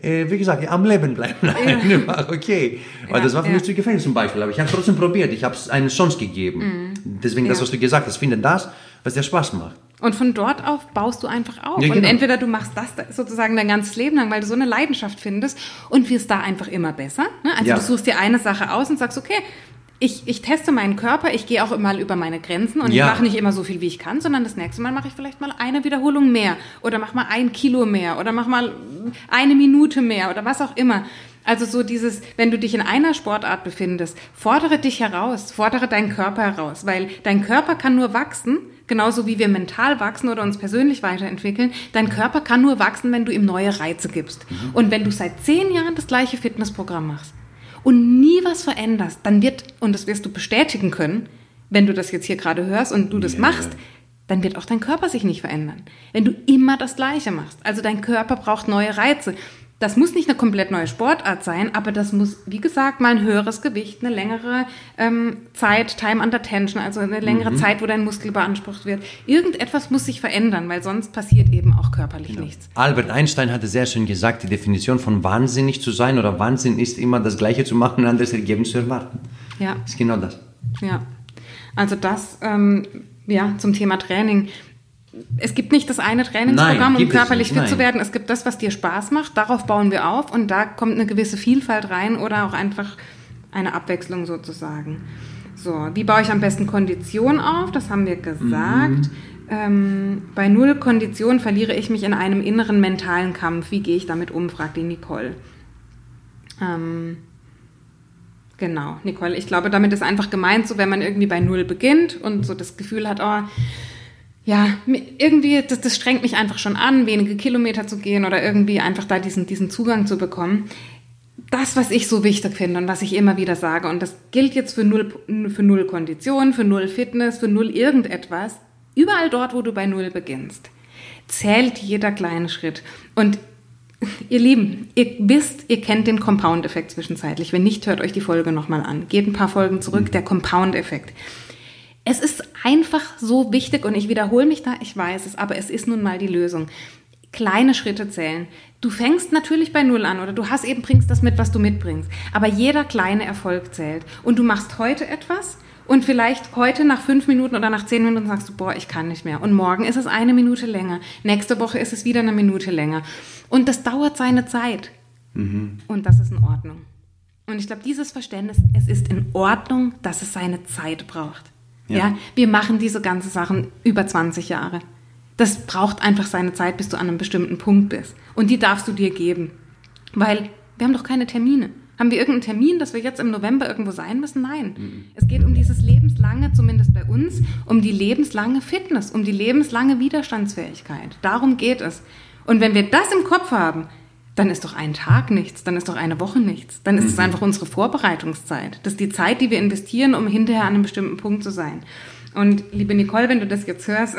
äh, wie gesagt, am Leben bleiben. okay. Weil Ja, das war für ja. mich zu gefährlich zum Beispiel. Aber ich habe es trotzdem probiert. Ich habe es eine Chance gegeben. Deswegen das, Mhm. Ja. was du gesagt hast, finde das, was dir Spaß macht. Und von dort auf baust du einfach auf. Ja, Und genau. entweder du machst das sozusagen dein ganzes Leben lang, weil du so eine Leidenschaft findest und wirst da einfach immer besser. Ne? Also Ja. du suchst dir eine Sache aus und sagst, okay, ich, ich teste meinen Körper, ich gehe auch immer über meine Grenzen und Ja. ich mache nicht immer so viel, wie ich kann, sondern das nächste Mal mache ich vielleicht mal eine Wiederholung mehr oder mach mal ein Kilo mehr oder mach mal eine Minute mehr oder was auch immer. Also so dieses, wenn du dich in einer Sportart befindest, fordere dich heraus, fordere deinen Körper heraus, weil dein Körper kann nur wachsen, genauso wie wir mental wachsen oder uns persönlich weiterentwickeln. Dein Körper kann nur wachsen, wenn du ihm neue Reize gibst. Und wenn du seit zehn Jahren das gleiche Fitnessprogramm machst und nie was veränderst, dann wird, und das wirst du bestätigen können, wenn du das jetzt hier gerade hörst und du das Ja. machst, dann wird auch dein Körper sich nicht verändern. Wenn du immer das Gleiche machst. Also dein Körper braucht neue Reize. Das muss nicht eine komplett neue Sportart sein, aber das muss, wie gesagt, mal ein höheres Gewicht, eine längere ähm, Zeit, Time under Tension, also eine längere Zeit, wo dein Muskel beansprucht wird. Irgendetwas muss sich verändern, weil sonst passiert eben auch körperlich nichts. Albert Einstein hatte sehr schön gesagt, die Definition von wahnsinnig zu sein oder Wahnsinn ist immer das Gleiche zu machen und ein anderes Ergebnis zu erwarten. Ja. Das ist genau das. Ja, also das ähm, ja, zum Thema Training. Es gibt nicht das eine Trainingsprogramm, Nein, um körperlich fit zu nein. werden. Es gibt das, was dir Spaß macht. Darauf bauen wir auf und da kommt eine gewisse Vielfalt rein oder auch einfach eine Abwechslung sozusagen. So, wie baue ich am besten Kondition auf? Das haben wir gesagt. Ähm, bei null Kondition verliere ich mich in einem inneren mentalen Kampf. Wie gehe ich damit um? fragt die Nicole. Ähm, Genau, Nicole. Ich glaube, damit ist einfach gemeint, so wenn man irgendwie bei Null beginnt und so das Gefühl hat, oh, ja, irgendwie, das, das strengt mich einfach schon an, wenige Kilometer zu gehen oder irgendwie einfach da diesen, diesen Zugang zu bekommen. Das, was ich so wichtig finde und was ich immer wieder sage, und das gilt jetzt für null, für null Kondition, für null Fitness, für null irgendetwas, überall dort, wo du bei Null beginnst, zählt jeder kleine Schritt. Und Ihr Lieben, ihr wisst, ihr kennt den Compound-Effekt zwischenzeitlich. Wenn nicht, hört euch die Folge nochmal an. Geht ein paar Folgen zurück, der Compound-Effekt. Es ist einfach so wichtig und ich wiederhole mich da, ich weiß es, aber es ist nun mal die Lösung. Kleine Schritte zählen. Du fängst natürlich bei Null an oder du hast eben, bringst das mit, was du mitbringst. Aber jeder kleine Erfolg zählt. Und du machst heute etwas und vielleicht heute nach fünf Minuten oder nach zehn Minuten sagst du, boah, ich kann nicht mehr. Und morgen ist es eine Minute länger. Nächste Woche ist es wieder eine Minute länger. Und das dauert seine Zeit. Und das ist in Ordnung. Und ich glaube, dieses Verständnis, es ist in Ordnung, dass es seine Zeit braucht. Ja. Ja. wir machen diese ganzen Sachen über 20 Jahre. Das braucht einfach seine Zeit, bis du an einem bestimmten Punkt bist. Und die darfst du dir geben. Weil wir haben doch keine Termine. Haben wir irgendeinen Termin, dass wir jetzt im November irgendwo sein müssen? Nein. Es geht um dieses lebenslange, zumindest bei uns, um die lebenslange Fitness, um die lebenslange Widerstandsfähigkeit. Darum geht es. Und wenn wir das im Kopf haben, dann ist doch ein Tag nichts, dann ist doch eine Woche nichts. Dann ist es einfach unsere Vorbereitungszeit. Das ist die Zeit, die wir investieren, um hinterher an einem bestimmten Punkt zu sein. Und liebe Nicole, wenn du das jetzt hörst,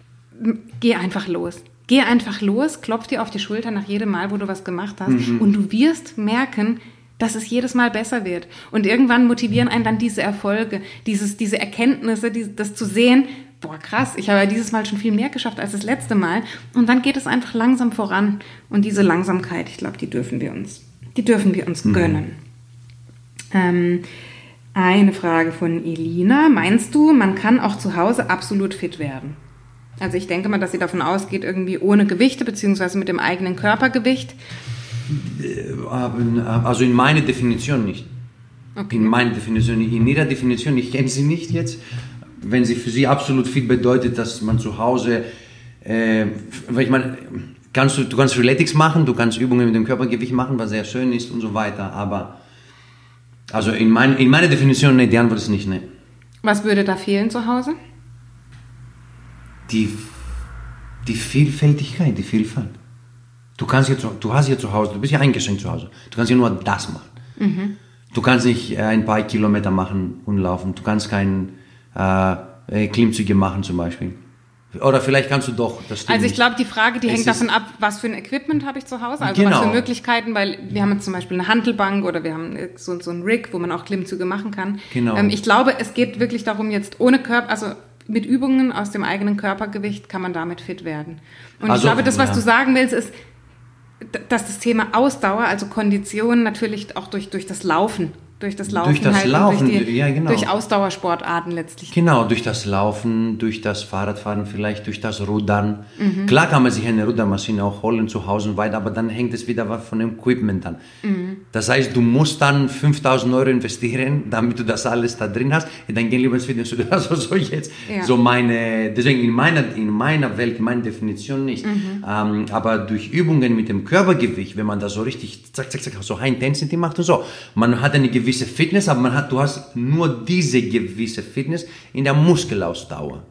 geh einfach los. Geh einfach los, klopf dir auf die Schulter nach jedem Mal, wo du was gemacht hast. Und du wirst merken, dass es jedes Mal besser wird. Und irgendwann motivieren einen dann diese Erfolge, dieses, diese Erkenntnisse, die, das zu sehen, boah, krass, ich habe ja dieses Mal schon viel mehr geschafft als das letzte Mal. Und dann geht es einfach langsam voran. Und diese Langsamkeit, ich glaube, die dürfen wir uns, die dürfen wir uns gönnen. Ähm, eine Frage von Elina. Meinst du, man kann auch zu Hause absolut fit werden? Also ich denke mal, dass sie davon ausgeht, irgendwie ohne Gewichte, beziehungsweise mit dem eigenen Körpergewicht. Aber, Also in meiner Definition nicht. In meiner Definition, in ihrer Definition, ich kenne sie nicht jetzt, wenn sie für sie absolut fit bedeutet, dass man zu Hause, äh, weil ich meine, kannst du, du kannst Freeletics machen, du kannst Übungen mit dem Körpergewicht machen, was sehr schön ist und so weiter, aber also in, mein, in meiner Definition, nee, die Antwort ist nicht, nee. Was würde da fehlen zu Hause? Die, die Vielfältigkeit, die Vielfalt. Du kannst jetzt, du hast hier zu Hause, du bist ja eingeschränkt zu Hause. Du kannst ja nur das machen. Du kannst nicht äh, ein paar Kilometer machen und laufen. Du kannst keine äh, äh, Klimmzüge machen zum Beispiel. Oder vielleicht kannst du doch. Das Also ich glaube, die Frage, die Es hängt davon ab, was für ein Equipment habe ich zu Hause, also was Genau. für Möglichkeiten, weil wir haben jetzt zum Beispiel eine Handelbank oder wir haben so, so ein Rig, wo man auch Klimmzüge machen kann. Genau. Ähm, ich glaube, es geht wirklich darum, jetzt ohne Körper, also mit Übungen aus dem eigenen Körpergewicht kann man damit fit werden. Und ich Also, glaube, das, was ja. du sagen willst, ist, dass das Thema Ausdauer, also Kondition natürlich auch durch, durch das Laufen, durch das Laufen, Durch das halt und Laufen, durch, die, ja, genau. durch Ausdauersportarten letztlich. Genau, durch das Laufen, durch das Fahrradfahren, vielleicht durch das Rudern. Mhm. Klar kann man sich eine Rudermaschine auch holen zu Hause und weiter, aber dann hängt es wieder was von dem Equipment an. Mhm. Das heißt, du musst dann 5000 Euro investieren, damit du das alles da drin hast. Ja, Dann gehen lieber ins Fitnessstudio. Also so jetzt, Ja. so meine, deswegen in meiner, in meiner Welt, in meiner Definition nicht. Mhm. Ähm, aber durch Übungen mit dem Körpergewicht, wenn man das so richtig, zack, zack, zack, so High Intensity macht und so, man hat eine gewisse Fitness, aber man hat, du hast nur diese gewisse Fitness in der Muskelausdauer.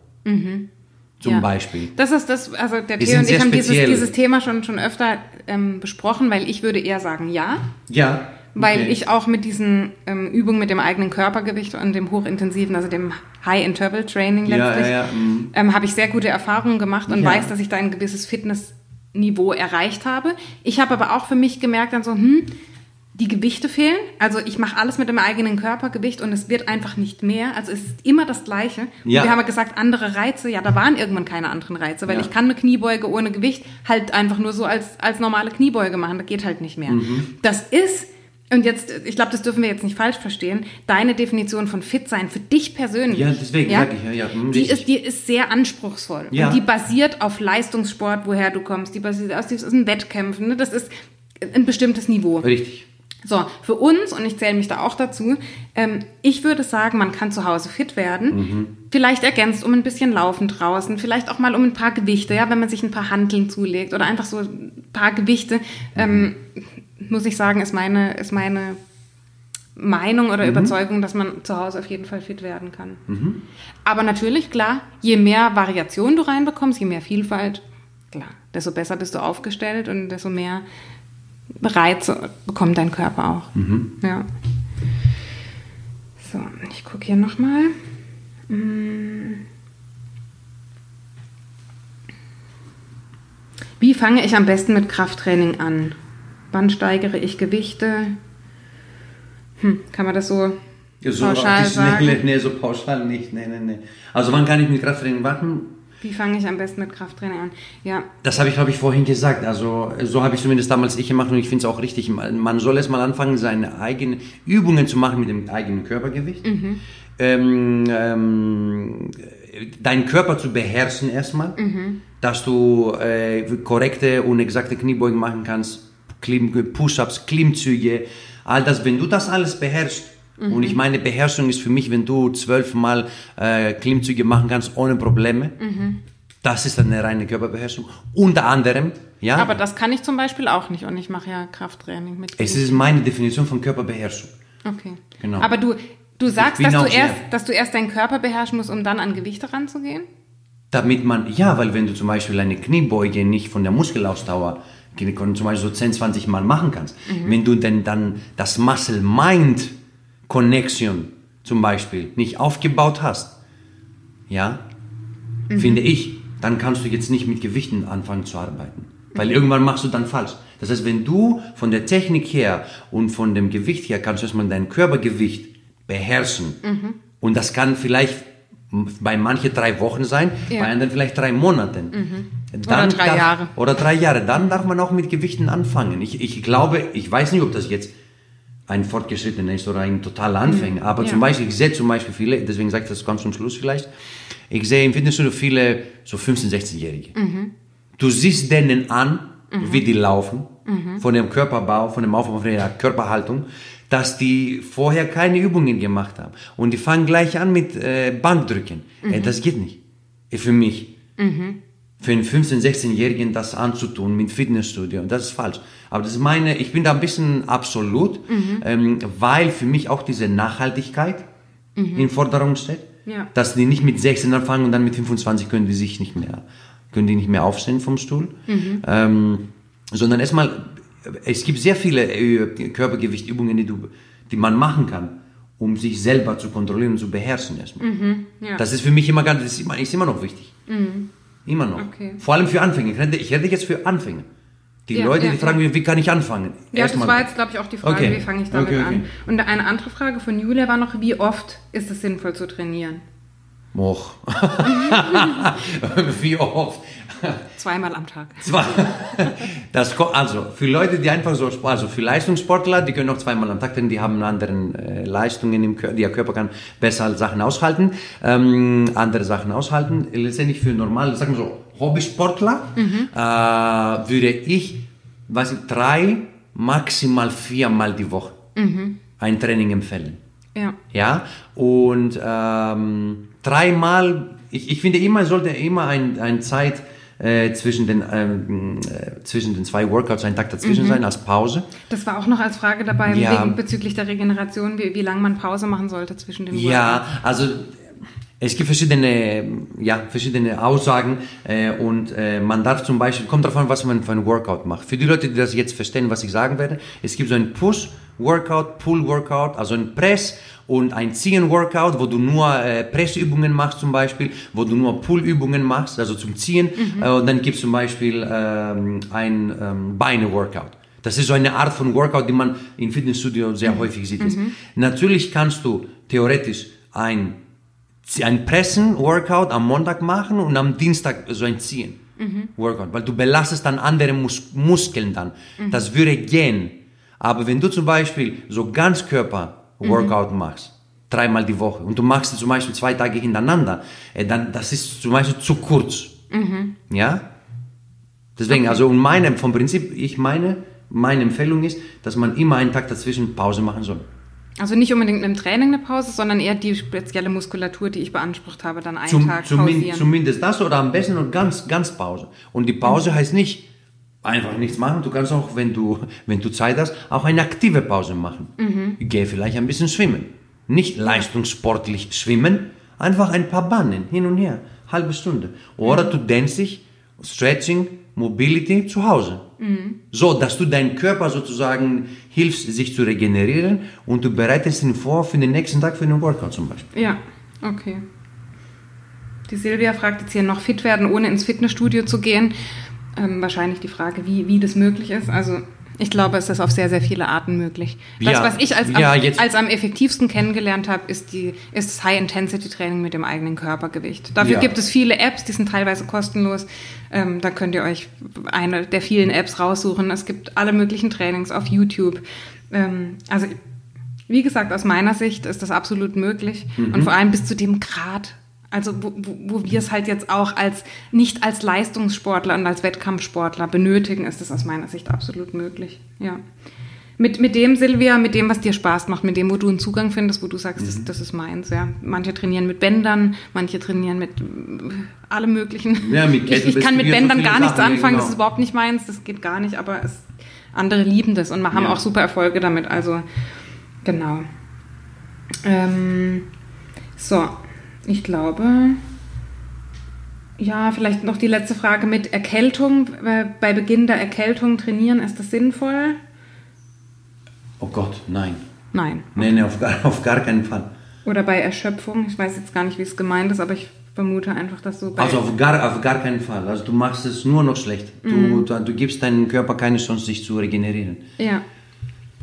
Zum Ja. Beispiel. Das ist das, also der Theo und ich haben dieses, dieses Thema schon, schon öfter ähm, besprochen, weil ich würde eher sagen ja, Ja. weil okay. ich auch mit diesen ähm, Übungen mit dem eigenen Körpergewicht und dem hochintensiven, also dem High Interval Training Ja, letztlich, ja, ja, mhm. ähm, habe ich sehr gute Erfahrungen gemacht und weiß, dass ich da ein gewisses Fitnessniveau erreicht habe. Ich habe aber auch für mich gemerkt, dann so, hm, die Gewichte fehlen. Also ich mache alles mit dem eigenen Körpergewicht und es wird einfach nicht mehr. Also es ist immer das Gleiche. Und Ja. wir haben ja gesagt, andere Reize, ja, da waren irgendwann keine anderen Reize, weil Ja. ich kann eine Kniebeuge ohne Gewicht halt einfach nur so als, als normale Kniebeuge machen. Das geht halt nicht mehr. Mhm. Das ist, und jetzt, ich glaube, das dürfen wir jetzt nicht falsch verstehen, deine Definition von fit sein für dich persönlich. Ja, deswegen sag ich, ja, ja, hm, die, richtig. ist, die ist sehr anspruchsvoll. Ja. Und die basiert auf Leistungssport, woher du kommst. Die basiert aus diesen Wettkämpfen. Ne? Das ist ein bestimmtes Niveau. Richtig. So, für uns, und ich zähle mich da auch dazu, ähm, ich würde sagen, man kann zu Hause fit werden. Mhm. Vielleicht ergänzt um ein bisschen Laufen draußen, vielleicht auch mal um ein paar Gewichte, ja, wenn man sich ein paar Hanteln zulegt oder einfach so ein paar Gewichte, ähm, muss ich sagen, ist meine, ist meine Meinung oder Überzeugung, dass man zu Hause auf jeden Fall fit werden kann. Aber natürlich, klar, je mehr Variation du reinbekommst, je mehr Vielfalt, klar, desto besser bist du aufgestellt und desto mehr Reize bekommt dein Körper auch. Ja. So, ich gucke hier nochmal. Wie fange ich am besten mit Krafttraining an? Wann steigere ich Gewichte? Hm, kann man das so Ja, so pauschal sagen? nee, so pauschal nicht. Nee, nee, nee. Also wann kann ich mit Krafttraining machen? Wie fange ich am besten mit Krafttraining an? Ja, Das habe ich, glaube ich, vorhin gesagt. Also so habe ich zumindest damals ich gemacht und ich finde es auch richtig. Man soll erst mal anfangen, seine eigenen Übungen zu machen mit dem eigenen Körpergewicht. Ähm, ähm, deinen Körper zu beherrschen erstmal, dass du äh, korrekte und exakte Kniebeugen machen kannst, Push-ups, Klimmzüge, all das. Wenn du das alles beherrschst, und ich meine, Beherrschung ist für mich, wenn du zwölfmal äh, Klimmzüge machen kannst ohne Probleme. Das ist eine reine Körperbeherrschung. Unter anderem, ja, aber das kann ich zum Beispiel auch nicht und ich mache ja Krafttraining mit. es ist meine Definition von Körperbeherrschung. Okay. Genau. Aber du, du sagst, dass du, erst, dass du erst deinen Körper beherrschen musst, um dann an Gewichte ranzugehen? Damit man, ja, weil wenn du zum Beispiel eine Kniebeuge nicht von der Muskelausdauer zum Beispiel so 10, 20 Mal machen kannst, wenn du denn dann das Muscle-Mind-Connection zum Beispiel nicht aufgebaut hast, ja, finde ich, dann kannst du jetzt nicht mit Gewichten anfangen zu arbeiten. Weil irgendwann machst du dann falsch. Das heißt, wenn du von der Technik her und von dem Gewicht her kannst du erstmal dein Körpergewicht beherrschen. Und das kann vielleicht bei manchen drei Wochen sein, Ja. bei anderen vielleicht drei Monaten. Oder drei darf, Jahre. Oder drei Jahre. Dann darf man auch mit Gewichten anfangen. Ich, ich glaube, ich weiß nicht, ob das jetzt ein Fortgeschrittener ist oder ein totaler Anfänger. Aber Ja. zum Beispiel, ich sehe zum Beispiel viele, deswegen sage ich das ganz zum Schluss vielleicht, ich sehe im Fitnessstudio viele so 15-, 16-Jährige. Du siehst denen an, wie die laufen, von dem Körperbau, von dem Aufbau, von der Körperhaltung. dass die vorher keine Übungen gemacht haben und die fangen gleich an mit äh, Bankdrücken. Äh, das geht nicht. Äh, Für mich. Für einen 15-, 16-Jährigen das anzutun mit Fitnessstudio, das ist falsch. Aber das ist meine, ich bin da ein bisschen absolut, ähm, weil für mich auch diese Nachhaltigkeit in Forderung steht. Ja. Dass die nicht mit 16 anfangen und dann mit 25 können die sich nicht mehr, können die nicht mehr aufstehen vom Stuhl. Ähm, sondern erstmal, es gibt sehr viele äh, Körpergewichtübungen, die, du, die man machen kann, um sich selber zu kontrollieren und zu beherrschen erstmal. ja. Das ist für mich immer ganz, das ist immer, ist immer noch wichtig. Immer noch. Okay. Vor allem für Anfänger. Ich rede, ich rede jetzt für Anfänger. Die Ja, Leute, ja, die fragen mich, wie kann ich anfangen? Ja, das Erstmal- war jetzt, glaube ich, auch die Frage, Okay. wie fange ich damit Okay, an? Und eine andere Frage von Julia war noch, wie oft ist es sinnvoll zu trainieren? Och. wie oft? Zweimal am Tag. Zwei. Das, also für Leute, die einfach so, also für Leistungssportler, die können auch zweimal am Tag trainieren, die haben anderen äh, Leistungen im Körper, der Körper kann besser Sachen aushalten, ähm, andere Sachen aushalten. Letztendlich für normale, sagen wir so, Hobbysportler äh, würde ich, weiß ich, drei, maximal viermal die Woche ein Training empfehlen. Ja. Ja, und ähm, dreimal, ich, ich finde immer, sollte immer ein, ein Zeit äh, zwischen, den, ähm, äh, zwischen den zwei Workouts, ein Tag dazwischen sein, als Pause. Das war auch noch als Frage dabei Ja. wegen, bezüglich der Regeneration, wie, wie lange man Pause machen sollte zwischen den Ja, also es gibt verschiedene, ja, verschiedene Aussagen äh, und äh, man darf zum Beispiel, kommt darauf an, was man für ein Workout macht. Für die Leute, die das jetzt verstehen, was ich sagen werde, es gibt so ein Push-Workout, Pull-Workout, also ein Press und ein Ziehen-Workout, wo du nur äh, Pressübungen machst zum Beispiel, wo du nur Pull-Übungen machst, also zum Ziehen. Äh, und dann gibt es zum Beispiel ähm, ein ähm, Beine-Workout. Das ist so eine Art von Workout, die man im Fitnessstudio sehr häufig sieht. Natürlich kannst du theoretisch ein, ein Pressen-Workout am Montag machen und am Dienstag so ein Ziehen. Workout, weil du belastest dann andere Mus Muskeln dann. Das würde gehen. Aber wenn du zum Beispiel so Ganzkörper-Workout machst, dreimal die Woche, und du machst zum Beispiel zwei Tage hintereinander, äh, dann das ist zum Beispiel zu kurz. Ja? Deswegen, also und meine, vom Prinzip, ich meine, meine Empfehlung ist, dass man immer einen Tag dazwischen Pause machen soll. Also nicht unbedingt im Training eine Pause, sondern eher die spezielle Muskulatur, die ich beansprucht habe, dann einen Zum, Tag pausieren. zumindest das oder am besten noch ganz, ganz Pause. Und die Pause heißt nicht einfach nichts machen. Du kannst auch, wenn du, wenn du Zeit hast, auch eine aktive Pause machen. Geh vielleicht ein bisschen schwimmen. Nicht leistungssportlich schwimmen, einfach ein paar Bahnen hin und her, halbe Stunde. Oder du dehnst dich, Stretching, Mobility zu Hause. So, dass du deinen Körper sozusagen hilfst, sich zu regenerieren und du bereitest ihn vor für den nächsten Tag für einen Workout zum Beispiel. Ja, okay. Die Silvia fragt jetzt hier noch fit werden, ohne ins Fitnessstudio zu gehen. Ähm, wahrscheinlich die Frage, wie, wie das möglich ist. Also ich glaube, es ist auf sehr, sehr viele Arten möglich. Das, Ja, was ich als, ja, am, als am effektivsten kennengelernt habe, ist, die, ist das High-Intensity-Training mit dem eigenen Körpergewicht. Dafür Ja. gibt es viele Apps, die sind teilweise kostenlos. Ähm, da könnt ihr euch eine der vielen Apps raussuchen. Es gibt alle möglichen Trainings auf YouTube. Ähm, also wie gesagt, aus meiner Sicht ist das absolut möglich. Mhm. Und vor allem bis zu dem Grad, also wo, wo, wir es halt jetzt auch als nicht als Leistungssportler und als Wettkampfsportler benötigen, ist das aus meiner Sicht absolut möglich. Ja. Mit, mit dem, Silvia, mit dem, was dir Spaß macht, mit dem, wo du einen Zugang findest, wo du sagst, Mhm. das, das ist meins, ja. Manche trainieren mit Bändern, manche trainieren mit äh, allem möglichen. Ja, mit ich, ich kann mit Bändern so gar nichts Sachen, anfangen, das genau. ist überhaupt nicht meins, das geht gar nicht, aber es, andere lieben das und wir haben Ja. auch super Erfolge damit, also genau. Ähm, so, ich glaube, ja, vielleicht noch die letzte Frage mit Erkältung. Äh, Bei Beginn der Erkältung trainieren, ist das sinnvoll? Oh Gott, nein. Nein. Nee, nee, auf gar, auf gar keinen Fall. Oder bei Erschöpfung. Ich weiß jetzt gar nicht, wie es gemeint ist, aber ich vermute einfach, dass so bei. Also auf gar, auf gar keinen Fall. Also du machst es nur noch schlecht. Du, du, du gibst deinem Körper keine Chance, sich zu regenerieren. Ja.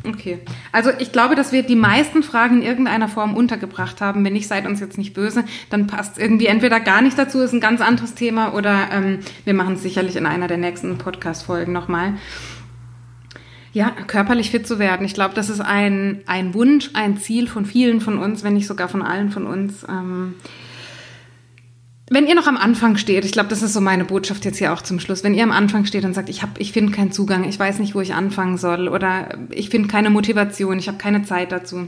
Okay. Also ich glaube, dass wir die meisten Fragen in irgendeiner Form untergebracht haben. Wenn nicht, seid uns jetzt nicht böse, dann passt irgendwie entweder gar nicht dazu, ist ein ganz anderes Thema, oder ähm, wir machen es sicherlich in einer der nächsten Podcast-Folgen nochmal. Ja, körperlich fit zu werden. Ich glaube, das ist ein, ein Wunsch, ein Ziel von vielen von uns, wenn nicht sogar von allen von uns. Ähm, wenn ihr noch am Anfang steht, ich glaube, das ist so meine Botschaft jetzt hier auch zum Schluss, wenn ihr am Anfang steht und sagt, ich habe, ich finde keinen Zugang, ich weiß nicht, wo ich anfangen soll oder ich finde keine Motivation, ich habe keine Zeit dazu.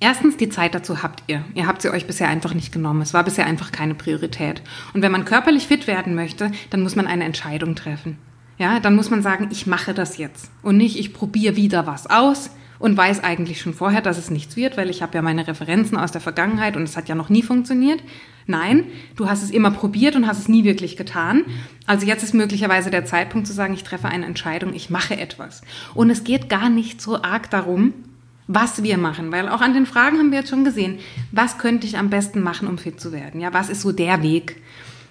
Erstens, die Zeit dazu habt ihr. Ihr habt sie euch bisher einfach nicht genommen. Es war bisher einfach keine Priorität. Und wenn man körperlich fit werden möchte, dann muss man eine Entscheidung treffen. Ja, dann muss man sagen, ich mache das jetzt und nicht, ich probiere wieder was aus und weiß eigentlich schon vorher, dass es nichts wird, weil ich habe ja meine Referenzen aus der Vergangenheit und es hat ja noch nie funktioniert. Nein, du hast es immer probiert und hast es nie wirklich getan. Also jetzt ist möglicherweise der Zeitpunkt zu sagen, ich treffe eine Entscheidung, ich mache etwas. Und es geht gar nicht so arg darum, was wir machen, weil auch an den Fragen haben wir jetzt schon gesehen, was könnte ich am besten machen, um fit zu werden? Ja, was ist so der Weg?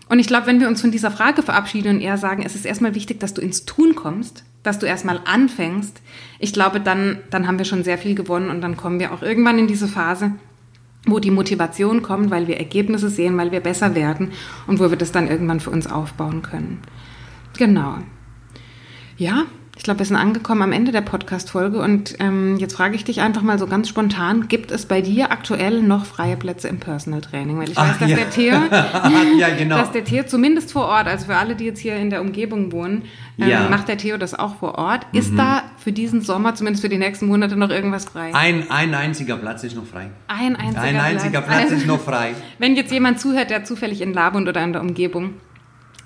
Und ich glaube, wenn wir uns von dieser Frage verabschieden und eher sagen, es ist erstmal wichtig, dass du ins Tun kommst, dass du erstmal anfängst, ich glaube, dann, dann haben wir schon sehr viel gewonnen und dann kommen wir auch irgendwann in diese Phase, wo die Motivation kommt, weil wir Ergebnisse sehen, weil wir besser werden und wo wir das dann irgendwann für uns aufbauen können. Genau. Ja, ich glaube, wir sind angekommen am Ende der Podcast-Folge und ähm, jetzt frage ich dich einfach mal so ganz spontan, gibt es bei dir aktuell noch freie Plätze im Personal Training? Weil ich weiß, Ach, dass ja. der Theo, Ja, genau. dass der Theo zumindest vor Ort, also für alle, die jetzt hier in der Umgebung wohnen, ähm, Ja. Mhm. macht der Theo das auch vor Ort. Ist da für diesen Sommer, zumindest für die nächsten Monate, noch irgendwas frei? Ein, ein einziger Platz ist noch frei. Ein einziger Ein einziger Platz Also, ist noch frei. Wenn jetzt jemand zuhört, der zufällig in Labund oder in der Umgebung,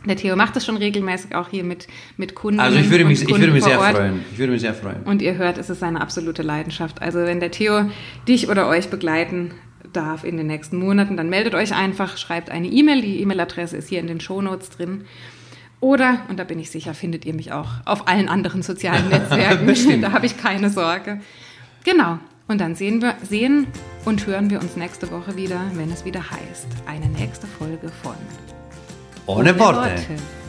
der Theo macht das schon regelmäßig auch hier mit, mit Kunden. Also ich würde mich, ich würde mich sehr Ort. freuen. Ich würde mich sehr freuen. Und ihr hört, es ist seine absolute Leidenschaft. Also wenn der Theo dich oder euch begleiten darf in den nächsten Monaten, dann meldet euch einfach, schreibt eine E-Mail. Die E-Mail-Adresse ist hier in den Shownotes drin. Oder, und da bin ich sicher, findet ihr mich auch auf allen anderen sozialen Netzwerken. Da habe ich keine Sorge. Genau. Und dann sehen wir, sehen und hören wir uns nächste Woche wieder, wenn es wieder heißt. Eine nächste Folge von Ohne Worte. Worte.